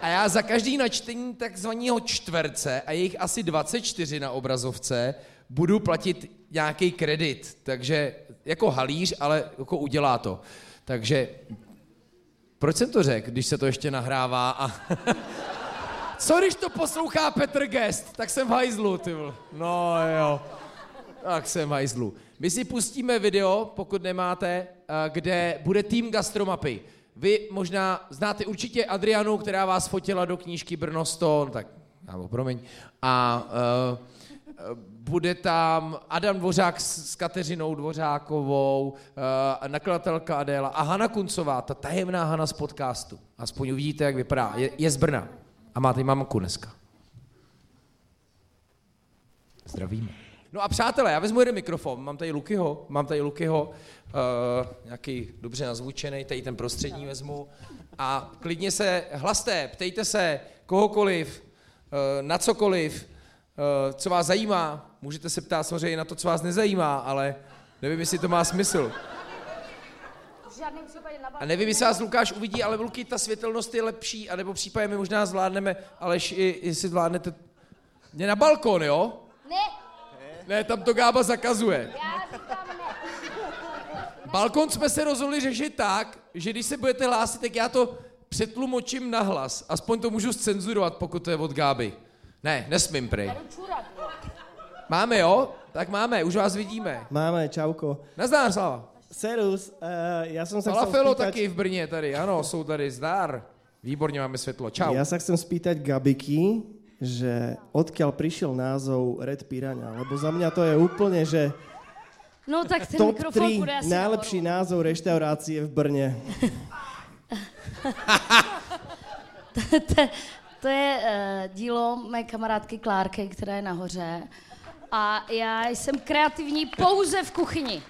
A já za každý načtení takzvaného čtverce, a jejich asi 24 na obrazovce, budu platit nějaký kredit. Takže jako halíř, ale jako udělá to. Takže proč jsem to řekl, když se to ještě nahrává a... Co když to poslouchá Petr Gest? Tak jsem v hajzlu, ty vole. No jo. Tak jsem v hajzlu. My si pustíme video, pokud nemáte, eh, kde bude tým gastromapy. Vy možná znáte určitě Adrianu, která vás fotila do knížky Brno 100, tak, nebo promiň. A uh, bude tam Adam Dvořák s, s Kateřinou Dvořákovou, uh, nakladatelka Adéla a Hana Kuncová, ta tajemná Hana z podcastu. Aspoň uvidíte, jak vypadá. Je, je z Brna. A máte mamku dneska. Zdravíme. No a přátelé, já vezmu jeden mikrofon, mám tady Lukyho, mám tady Lukyho, uh, nějaký dobře nazvučený, tady ten prostřední vezmu a klidně se hlaste, ptejte se kohokoliv, uh, na cokoliv, uh, co vás zajímá, můžete se ptát samozřejmě na to, co vás nezajímá, ale nevím, jestli to má smysl. A nevím, jestli vás Lukáš uvidí, ale Luky, ta světelnost je lepší, anebo případně my možná zvládneme, ale jestli zvládnete... Mě na balkon, jo? Ne. Ne, tam to Gába zakazuje. Já říkám ne. Balkon jsme se rozhodli řešit tak, že když se budete hlásit, tak já to přetlumočím na hlas. Aspoň to můžu scenzurovat, pokud to je od Gáby. Ne, nesmím prej. Máme, jo? Tak máme, už vás vidíme. Máme, čauko. Nazdár, Slava. Serus, uh, já jsem se Falafelo spýtať... taky v Brně tady, ano, jsou tady, zdár. Výborně máme světlo, čau. Ja sa chcem spýtať Gabiky, že odkiaľ prišiel názov Red Piranha, lebo za mňa to je úplne, že No tak ten top mikrofon 3 bude asi najlepší názov reštaurácie v Brně. to, to je uh, dílo mé kamarádky Klárky, která je nahoře. A já jsem kreativní pouze v kuchyni.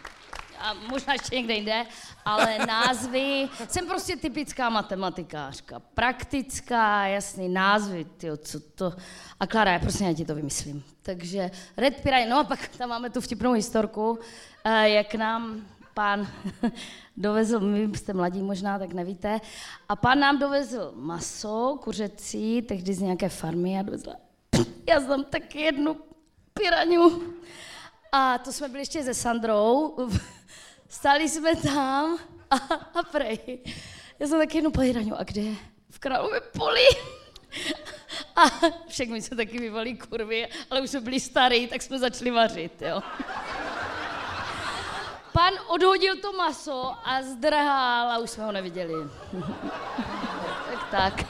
A možná ještě někde jinde, ale názvy, jsem prostě typická matematikářka, praktická, jasný názvy, tyjo, co to, a Klára, já prostě já ti to vymyslím. Takže Red Piranha, no a pak tam máme tu vtipnou historku, eh, jak nám pán dovezl, my jste mladí možná, tak nevíte, a pán nám dovezl maso, kuřecí, tehdy z nějaké farmy a dovezl, já znám taky jednu piraňu. A to jsme byli ještě se Sandrou, Stali jsme tam a, a prej. Já jsem taky jednu piraňu, a kde je? V Králově poli. A mi se taky vyvalí kurvy, ale už jsme byli starý, tak jsme začali vařit, jo. Pan odhodil to maso a zdrhal a už jsme ho neviděli. tak tak.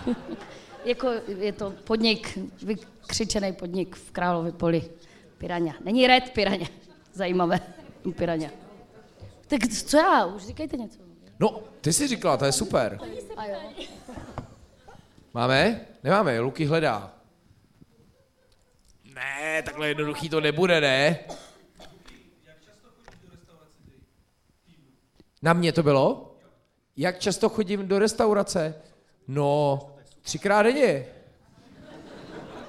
jako je to podnik, vykřičený podnik v Králově poli. Piraňa. Není red piraňa. Zajímavé. Piraňa. Tak co já? Už říkejte něco. No, ty jsi říkala, to je super. Máme? Nemáme, Luky hledá. Ne, takhle jednoduchý to nebude, ne? Na mě to bylo? Jak často chodím do restaurace? No, třikrát denně.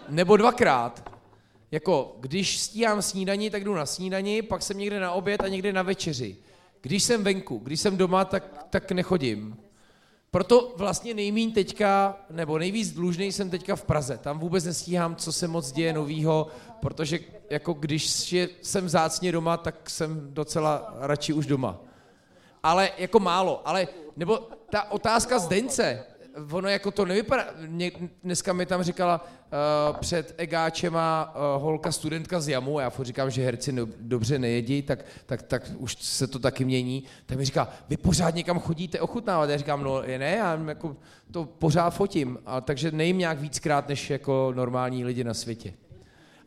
Nebo dvakrát. Jako, když stíhám snídaní, tak jdu na snídani, pak jsem někde na oběd a někde na večeři. Když jsem venku, když jsem doma, tak, tak nechodím. proto vlastně nejmín teďka, nebo nejvíc dlužný jsem teďka v Praze. Tam vůbec nestíhám, co se moc děje novýho, protože jako když je, jsem zácně doma, tak jsem docela radši už doma. Ale jako málo, ale, nebo ta otázka z Dence, ono jako to nevypadá, mě, dneska mi tam říkala uh, před Egáčema uh, holka studentka z Jamu, já furt říkám, že herci no, dobře nejedí, tak, tak, tak už se to taky mění, tak mi říká, vy pořád někam chodíte ochutnávat, já říkám, no ne, já jako to pořád fotím, a, takže nejím nějak víckrát než jako normální lidi na světě.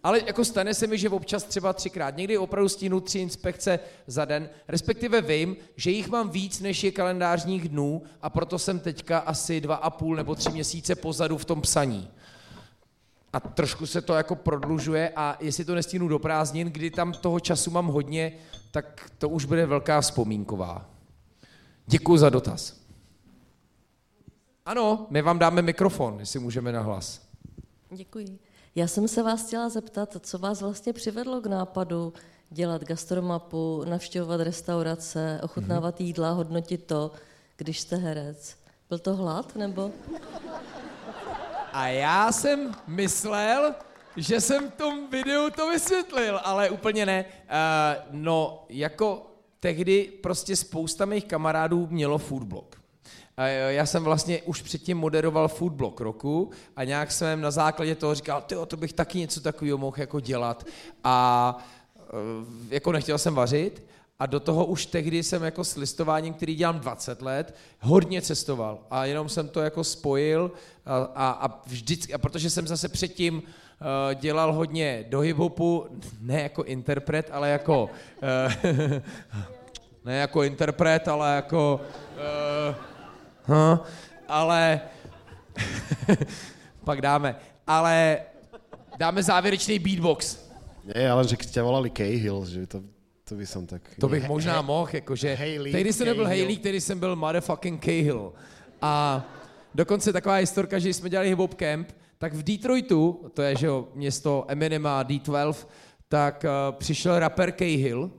Ale jako stane se mi, že občas třeba třikrát, někdy opravdu stínu tři inspekce za den, respektive vím, že jich mám víc, než je kalendářních dnů a proto jsem teďka asi dva a půl nebo tři měsíce pozadu v tom psaní. A trošku se to jako prodlužuje a jestli to nestínu do prázdnin, kdy tam toho času mám hodně, tak to už bude velká vzpomínková. Děkuji za dotaz. Ano, my vám dáme mikrofon, jestli můžeme na hlas. Děkuji. Já jsem se vás chtěla zeptat, co vás vlastně přivedlo k nápadu dělat gastromapu, navštěvovat restaurace, ochutnávat mm-hmm. jídla, hodnotit to, když jste herec. Byl to hlad, nebo? A já jsem myslel, že jsem v tom videu to vysvětlil, ale úplně ne. Uh, no, jako tehdy prostě spousta mých kamarádů mělo foodblog. Já jsem vlastně už předtím moderoval food blog roku a nějak jsem na základě toho říkal, tyjo, to bych taky něco takového mohl jako dělat. A eh, jako nechtěl jsem vařit, a do toho už tehdy jsem jako s listováním, který dělám 20 let, hodně cestoval. A jenom jsem to jako spojil a, a, a vždycky, a protože jsem zase předtím uh, dělal hodně do hiphopu, ne jako interpret, ale jako, uh, ne jako interpret, ale jako, uh, huh, ale, pak dáme, ale dáme závěrečný beatbox. Ne, ale že tě volali Cahill, že to to by som tak... To bych možná mohl, jakože... Tehdy jsem nebyl Hayley, který jsem byl motherfucking Cahill. A dokonce taková historka, že jsme dělali hip camp, tak v Detroitu, to je, že jo, město Eminema D12, tak uh, přišel rapper Cahill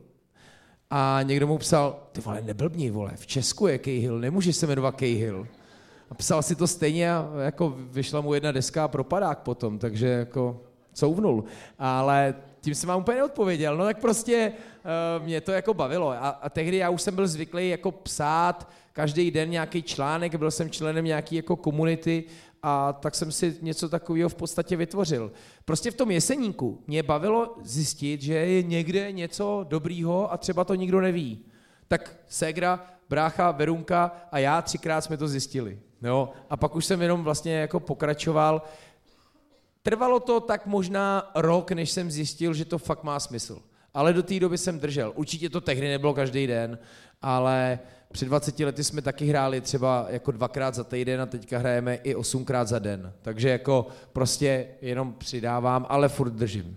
a někdo mu psal, ty vole, neblbni, vole, v Česku je Cahill, nemůže se jmenovat Cahill. A psal si to stejně a jako vyšla mu jedna deska a propadák potom, takže jako couvnul. Ale tím jsem vám úplně neodpověděl. No tak prostě uh, mě to jako bavilo. A, a tehdy já už jsem byl zvyklý jako psát každý den nějaký článek, byl jsem členem nějaký jako komunity a tak jsem si něco takového v podstatě vytvořil. Prostě v tom jeseníku mě bavilo zjistit, že je někde něco dobrýho a třeba to nikdo neví. Tak Segra, brácha, Verunka a já třikrát jsme to zjistili. Jo? A pak už jsem jenom vlastně jako pokračoval Trvalo to tak možná rok, než jsem zjistil, že to fakt má smysl. Ale do té doby jsem držel. Určitě to tehdy nebylo každý den, ale před 20 lety jsme taky hráli třeba jako dvakrát za týden a teďka hrajeme i osmkrát za den. Takže jako prostě jenom přidávám, ale furt držím.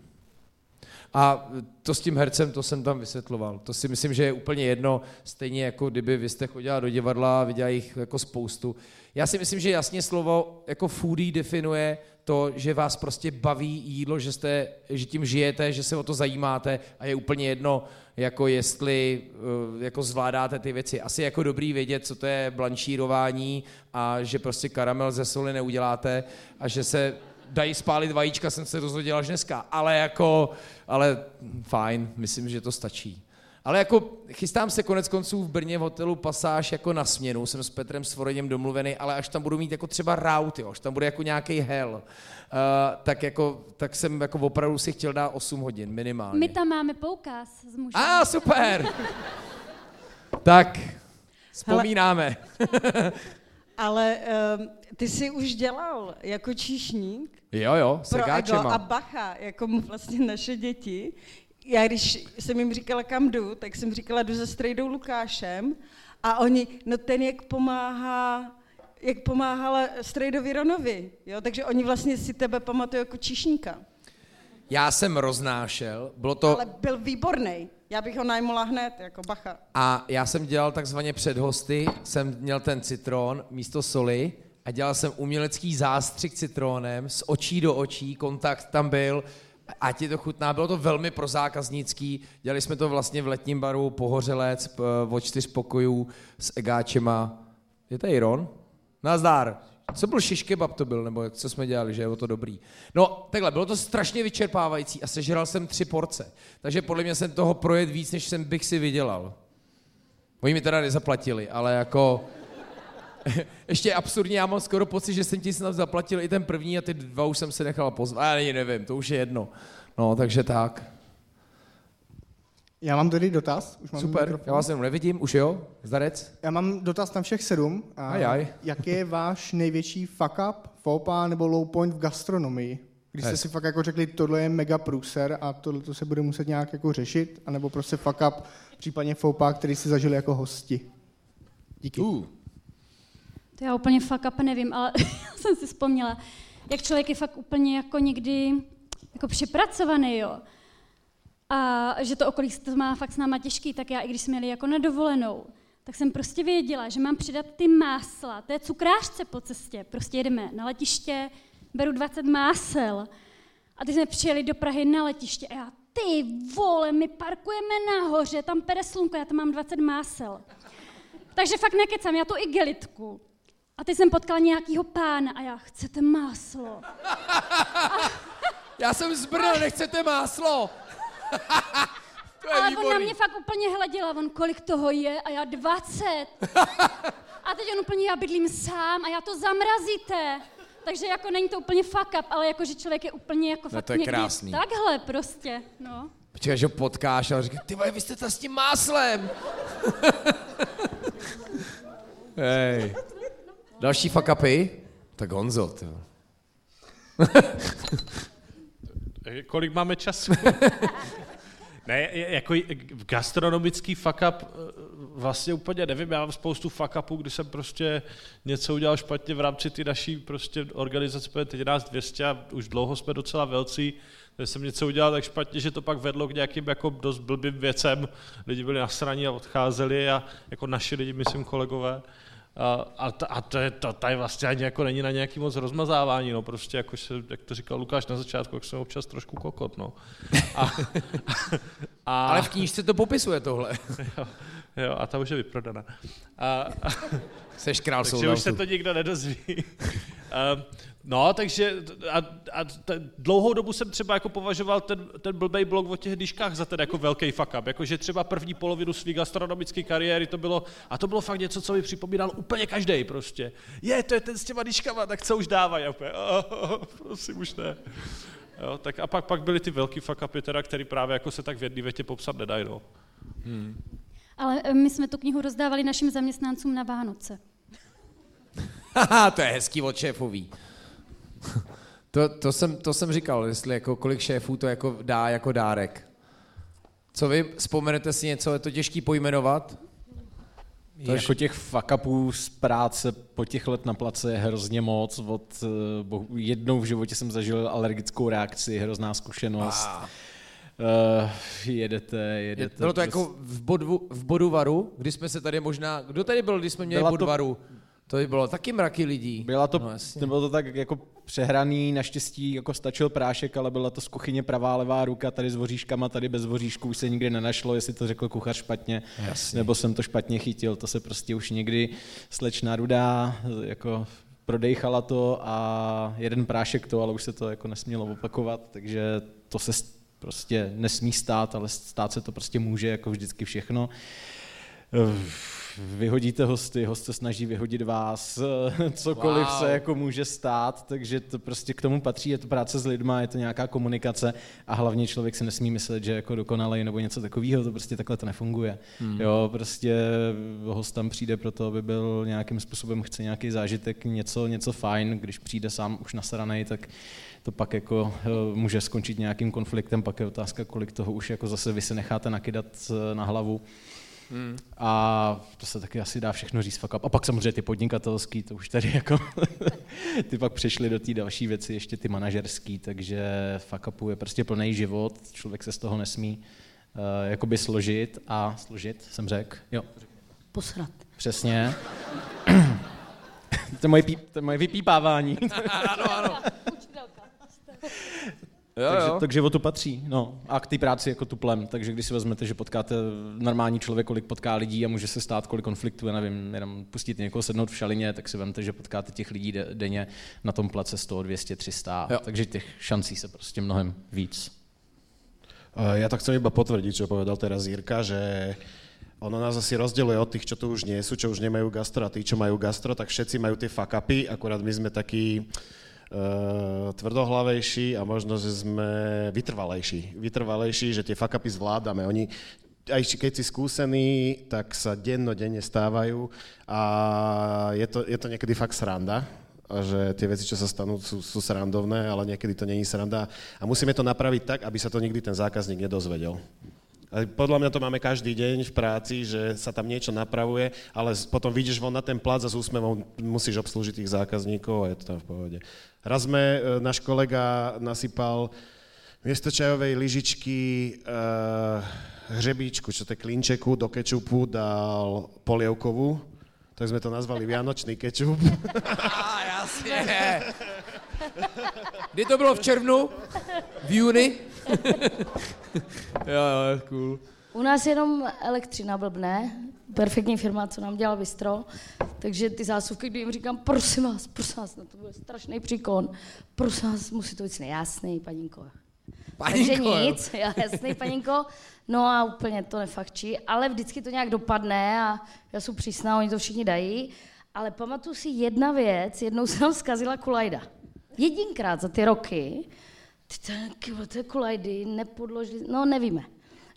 A to s tím hercem, to jsem tam vysvětloval. To si myslím, že je úplně jedno, stejně jako kdyby vy jste chodila do divadla a viděla jich jako spoustu. Já si myslím, že jasně slovo jako foodie definuje to, že vás prostě baví jídlo, že, jste, že tím žijete, že se o to zajímáte a je úplně jedno, jako jestli eh, jako zvládáte ty věci. Asi jako dobrý vědět, co to je blanšírování a že prostě karamel ze soli neuděláte a že se dají spálit vajíčka, jsem se rozhodil až dneska, ale jako, ale fajn, myslím, že to stačí. Ale jako chystám se konec konců v Brně v hotelu Pasáž jako na směnu, jsem s Petrem Svoreněm domluvený, ale až tam budu mít jako třeba rout, jo, až tam bude jako nějaký hell, uh, tak, jako, tak jsem jako opravdu si chtěl dát 8 hodin minimálně. My tam máme poukaz s mužem. A ah, super! tak, vzpomínáme. ale um, ty jsi už dělal jako číšník. Jo, jo, s pro ego a bacha, jako vlastně naše děti já když jsem jim říkala, kam jdu, tak jsem říkala, jdu za Strejdou Lukášem a oni, no ten jak pomáhá, jak pomáhala Strejdovi Ronovi, jo, takže oni vlastně si tebe pamatují jako číšníka. Já jsem roznášel, bylo to... Ale byl výborný. Já bych ho najmula hned, jako bacha. A já jsem dělal takzvaně před hosty, jsem měl ten citron místo soli a dělal jsem umělecký zástřik citrónem z očí do očí, kontakt tam byl, a ti to chutná. Bylo to velmi prozákaznický. Dělali jsme to vlastně v letním baru Pohořelec o čtyř pokojů s egáčema. Je to Iron? Nazdár. Co byl shish kebab to byl, nebo co jsme dělali, že je to dobrý. No, takhle, bylo to strašně vyčerpávající a sežral jsem tři porce. Takže podle mě jsem toho projet víc, než jsem bych si vydělal. Oni mi teda nezaplatili, ale jako... Ještě absurdně, já mám skoro pocit, že jsem ti snad zaplatil i ten první a ty dva už jsem se nechal pozvat. Já nevím, to už je jedno. No, takže tak. Já mám tady dotaz. Už mám Super, mikrofon. já vás jenom nevidím, už jo? Zdarec? Já mám dotaz na všech sedm. A Ajaj. Jaký je váš největší fuck up, faupa nebo low point v gastronomii? Když jste si fakt jako řekli, tohle je mega průser a tohle to se bude muset nějak jako řešit, anebo prostě fuck up, případně faupa, který si zažili jako hosti. Díky. Uh. To já úplně fuck up nevím, ale jsem si vzpomněla, jak člověk je fakt úplně jako někdy jako přepracovaný, jo. A že to okolí to má fakt s náma těžký, tak já i když jsme jeli jako na dovolenou, tak jsem prostě věděla, že mám přidat ty másla, je cukrářce po cestě. Prostě jedeme na letiště, beru 20 másel. A teď jsme přijeli do Prahy na letiště a já, ty vole, my parkujeme nahoře, tam pere slunko, já tam mám 20 másel. Takže fakt nekecám, já tu igelitku. A teď jsem potkala nějakýho pána a já, chcete máslo? Já jsem z Brna, nechcete máslo? to je Ale on na výborný. mě fakt úplně hleděl, a on kolik toho je a já 20. A teď on úplně, já bydlím sám a já to zamrazíte. Takže jako není to úplně fuck up, ale jako, že člověk je úplně jako fakt to je někdy krásný. takhle prostě, no. Počkej, že ho potkáš a říká, ty vole, vy jste ta s tím máslem. Hej. Další fuck upy? Tak Honzo, ty. Eh, Kolik máme času? ne, jako gastronomický fuck up, eh, vlastně úplně nevím, já mám spoustu fuck upů, kdy jsem prostě něco udělal špatně v rámci ty naší prostě organizace, protože teď nás 200 a už dlouho jsme docela velcí, takže jsem něco udělal tak špatně, že to pak vedlo k nějakým jako dost blbým věcem, lidi byli nasraní a odcházeli a jako naši lidi, myslím kolegové, a, a, to, a to, je, to tady vlastně ani jako není na nějaký moc rozmazávání, no, prostě jako se, jak to říkal Lukáš na začátku, jak jsem občas trošku kokot, no. A, a, Ale v knížce to popisuje tohle. jo, jo, a ta už je vyprodaná. A, a, Seš král takže už se to nikdo nedozví. Um, no, takže a, a t, dlouhou dobu jsem třeba jako považoval ten, ten blbej blog o těch dýškách za ten jako velký fuck up. Jakože třeba první polovinu své gastronomické kariéry to bylo, a to bylo fakt něco, co mi připomínal úplně každý prostě. Je, to je ten s těma dýškama, tak co už dávají? Úplně, "Oh, oh, prosím, už ne. Jo, tak a pak, pak byly ty velký fuck upy, teda, který právě jako se tak v jedné větě popsat nedají. No. Ale eh, my jsme tu knihu rozdávali našim zaměstnancům na Vánoce. Haha, to je hezký od šéfový. to, to, jsem, to jsem říkal, jestli jako kolik šéfů to jako dá jako dárek. Co vy, vzpomenete si něco, je to těžký pojmenovat? To jako těch fuck upů z práce po těch let na place je hrozně moc. Od, eh, bohu, jednou v životě jsem zažil alergickou reakci, hrozná zkušenost. Ah. Uh, jedete, jedete. Bylo to prostě- jako v, bodu, v Boduvaru, kdy jsme se tady možná... Kdo tady byl, když jsme měli Byla to- Boduvaru? To by bylo taky mraky lidí. Byla to, No, jasně. nebylo to tak jako přehraný, naštěstí jako stačil prášek, ale byla to z kuchyně pravá, levá ruka, tady s voříškama, tady bez voříšků, už se nikdy nenašlo, jestli to řekl kuchař špatně, Jasně. nebo jsem to špatně chytil, to se prostě už někdy slečna rudá, jako prodejchala to a jeden prášek to, ale už se to jako nesmělo opakovat, takže to se prostě nesmí stát, ale stát se to prostě může, jako vždycky všechno. Vyhodíte hosty, host se snaží vyhodit vás, cokoliv Wow. se jako může stát, takže to prostě k tomu patří, je to práce s lidma, je to nějaká komunikace a hlavně člověk si nesmí myslet, že jako dokonalej nebo něco takového, to prostě takhle to nefunguje. Hmm. Jo, prostě host tam přijde proto, aby byl nějakým způsobem, chce nějaký zážitek, něco, něco fajn, když přijde sám už nasranej, tak to pak jako eh, může skončit nějakým konfliktem, pak je otázka, kolik toho už jako zase vy se necháte nakydat eh, na hlavu. Hmm. A to se taky asi dá všechno říct fuck up. A pak samozřejmě ty podnikatelský, to už tady jako, ty pak přešly do té další věci, ještě ty manažerský, takže fuck upu je prostě plný život, člověk se z toho nesmí uh, jakoby složit a složit, jsem řekl, jo, Posrat. přesně. to je moje, píp, to je moje vypípávání. ano, ano. Jo, takže jo. to k životu patří. No. A k té práci jako tuplem. Takže když si vezmete, že potkáte normální člověk, kolik potká lidí a může se stát kolik konfliktů, já nevím, jenom pustíte někoho sednout v šalině, tak si vemte, že potkáte těch lidí de- denně na tom place 100, 200, 300. Jo. Takže těch šancí se prostě mnohem víc. Eh, Ja to chcem iba potvrdiť, čo povedal teraz Jirka, že ono nás asi rozdeluje od tých, čo tu už nie sú, čo už nemajú gastro a tí, čo majú gastro, tak všetci majú tie fuck-upy, akurát my sme takí tvrdohlavejší a možno, že sme vytrvalejší. Vytrvalejší, že tie fuck-upy zvládame. Oni aj keď si skúsený, tak sa denno-denne stávajú a je to, je to niekedy fakt sranda, že tie veci, čo sa stanú, sú, sú srandovné, ale niekedy to není sranda. A musíme to napraviť tak, aby sa to nikdy ten zákazník nedozvedel. Podľa mňa to máme každý deň v práci, že sa tam niečo napravuje, ale potom vyjdeš von na ten plac a s úsmevom musíš obslúžiť tých zákazníkov a je to tam v pohode. Raz sme, e, náš kolega nasypal miesto čajovej lyžičky uh, hřebíčku, čo to je klinčeku, do kečupu dal polievkovú, tak sme to nazvali Vianočný kečup. A jasně. Kdy to bylo v červnu? V juni? jo, jo, cool. U nás jenom elektřina blbne, perfektní firma, co nám dělal Vistro, takže ty zásuvky, kdy jim říkám, prosím vás, prosím vás, no to bude strašný příkon, prosím vás, musí to být nejasný, paninko. Paninko, Takže jo. nic, já, jasný, paninko, no a úplně to nefakčí, ale vždycky to nějak dopadne a já jsem přísná, oni to všichni dají, ale pamatuju si jedna věc, jednou se nám zkazila kulajda. Jedinkrát za ty roky, ty to, je kulajdy, nepodložili, no nevíme.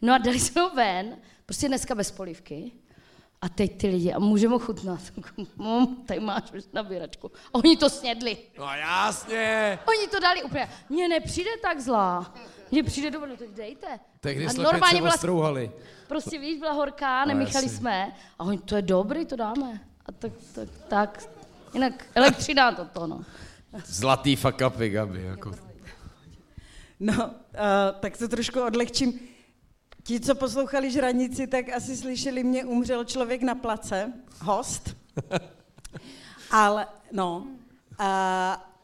No a dali jsme ho ven, prostě dneska bez polivky. A teď ty lidi, a můžeme ho chutnat. Mom, tady máš už nabíračku. A oni to snědli. No jasně. Oni to dali úplně. Mně nepřijde tak zlá. Mně přijde dobré, no tak dejte. Tehdy a slepice ostrouhali. Prostě víš, byla horká, nemíchali jasně. jsme. A oni, to je dobrý, to dáme. A tak, tak, tak. Jinak elektřina toto, no. Zlatý fuck upy, Gabi. Jako. No, uh, tak to trošku odlehčím. Ti, co poslouchali žranici, tak asi slyšeli mě, umřel člověk na place, host. Ale, no, uh,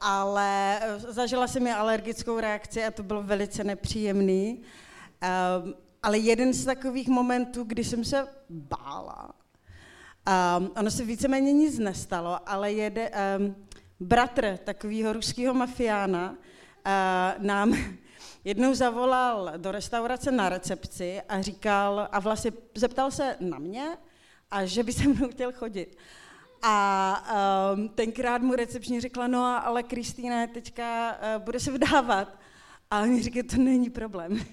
ale zažila jsem mi alergickou reakci a to bylo velice nepříjemný. Um, ale jeden z takových momentů, kdy jsem se bála, um, ono se víceméně nic nestalo, ale jede, um, bratr takového ruského mafiána uh, nám jednou zavolal do restaurace na recepci a říkal, a vlastně zeptal se na mě, a že by se mnou chtěl chodit. A um, tenkrát mu recepční řekla, no a- ale Kristýna teďka uh, bude se vdávat. A oni říkají, to není problém.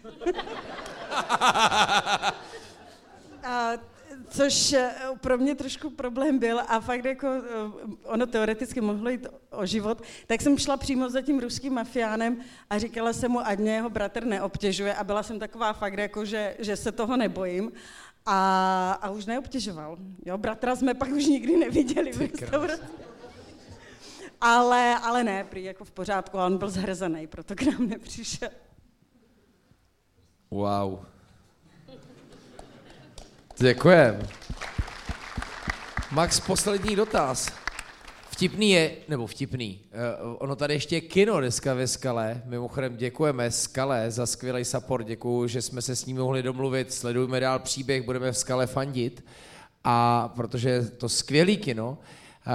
A, což eh, pro mě trošku problém byl a fakt jako eh, ono teoreticky mohlo jít o život, tak jsem šla přímo za tím ruským mafiánem a říkala jsem mu, ať mě jeho bratr neobtěžuje a byla jsem taková fakt jako, že, že se toho nebojím. A, a už neobtěžoval. Jo, bratra jsme pak už nikdy neviděli v restauraci. Ale, ale ne, prý jako v pořádku, a on byl zhrzený, proto k nám nepřišel. Wow. Děkujem. Max, poslední dotaz. Vtipný je, nebo vtipný, uh, ono tady ještě je kino dneska ve Skale. Mimochodem děkujeme Skale za skvělý support, děkuju, že jsme se s ním mohli domluvit, sledujme dál příběh, budeme v Skale fandit. A protože je to skvělý kino. Uh,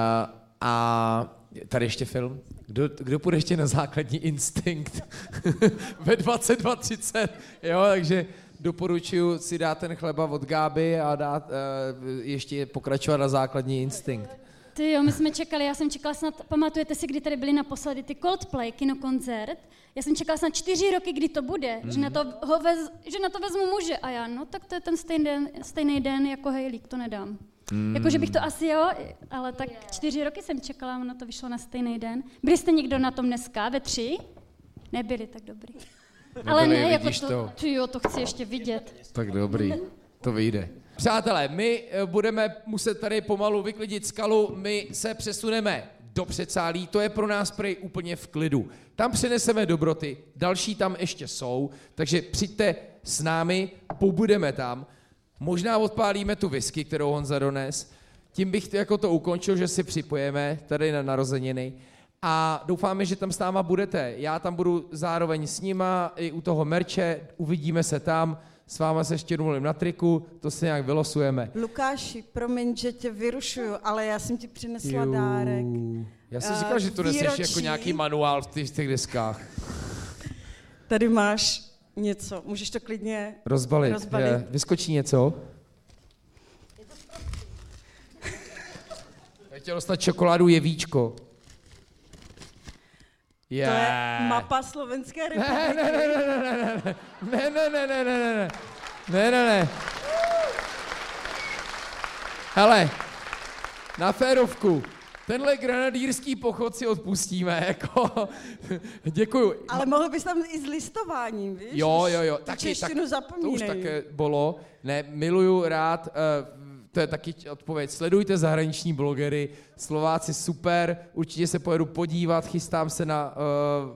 a tady ještě film. Kdo, kdo půjde ještě na základní instinkt ve 22.30, jo, takže doporučuji si dát ten chleba od Gáby a dát uh, ještě pokračovat na základní instinkt. Ty jo, my jsme čekali, já jsem čekala snad, pamatujete si, kdy tady byli naposledy ty Coldplay, kinokoncert? Já jsem čekala snad čtyři roky, kdy to bude, mm. že, na to ho vez, že na to vezmu muže. A já, no tak to je ten stejný den, stejný den jako Hejlík, to nedám. Mm. Jako, že bych to asi jo, ale tak čtyři roky jsem čekala, ono to vyšlo na stejný den. Byli jste někdo na tom dneska, ve tři? Nebyli tak dobrý. Ale ne, jako to, to. ty jo, to chci ještě vidět. Tak dobrý, to vyjde. Přátelé, my eh, budeme muset tady pomalu vyklidit skalu, my se přesuneme do předsálí, to je pro nás prej úplně v klidu. Tam přeneseme dobroty, další tam ještě jsou, takže přijďte s námi, pobudeme tam, možná odpálíme tu whisky, kterou Honza dones, tím bych to, jako to ukončil, že si připojeme tady na narozeniny a doufáme, že tam s náma budete. Já tam budu zároveň s nima i u toho merče, uvidíme se tam, s váma se ještě domluvím na triku, to si nějak vylosujeme. Lukáši, promiň, že tě vyrušuju, ale já jsem ti přinesla dárek. Já jsem Eh, říkal, že to neseš jako nějaký manuál v těch, těch deskách. Tady máš něco, můžeš to klidně Rozbalit. rozbalit. Je, vyskočí něco? Já chtěl dostat čokoládu jevíčko. Je. To je mapa Slovenské republiky. ne, ne, ne, ne, ne, ne, ne, ne, ne, ne, ne, ne, ne, ne. Hele, na férovku. Tenhle granadýrský pochod si odpustíme, jako, děkuju. Ale mohl bys tam i s listováním, víš? Jo, jo, jo. Taky, češtinu to už zapomínej. také bylo. Ne, miluju rád, uh, to je taky odpověď. Sledujte zahraniční blogery, Slováci super, určitě se pojedu podívat, chystám se na uh,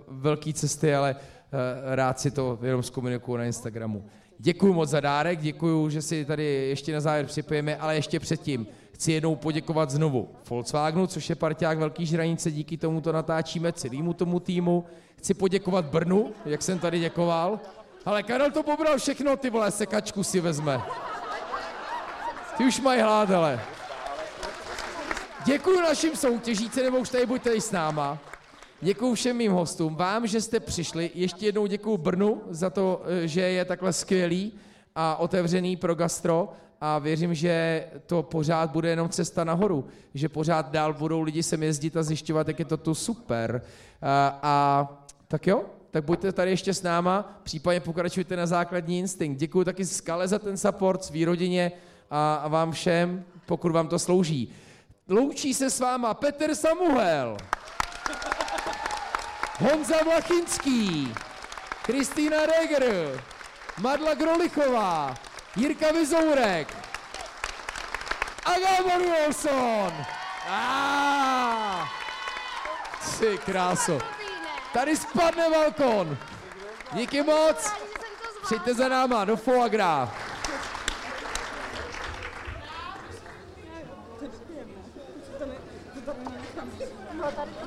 velké cesty, ale uh, rád si to jenom zkomunikuju na Instagramu. Děkuji moc za dárek, děkuji, že si tady ještě na závěr připojíme, ale ještě předtím chci jednou poděkovat znovu Volkswagenu, což je parťák Velký žranice, díky tomu to natáčíme celému tomu týmu. Chci poděkovat Brnu, jak jsem tady děkoval. Ale Karel to pobral všechno, ty vole, sekačku si vezme. Ty už mají hlad, ale. Děkuji našim soutěžíci, nebo už tady buďte i s náma. Děkuji všem mým hostům, vám, že jste přišli. Ještě jednou děkuji Brnu za to, eh, že je takhle skvělý a otevřený pro gastro a věřím, že to pořád bude jenom cesta nahoru, že pořád dál budou lidi sem jezdit a zjišťovat, jak je to tu super. A, a tak jo, tak buďte tady ještě s náma, případně pokračujte na základní instinkt. Děkuji taky Skale za ten support, svý rodině a, vám všem, pokud vám to slouží. Loučí se s váma Petr Samuel, Honza Vlachinský, Kristýna Reger, Madla Grolichová, Jirka Vizourek a Gábor Wilson. Ty kráso. Tady spadne balkon. Díky moc. Přijďte za náma do foie votar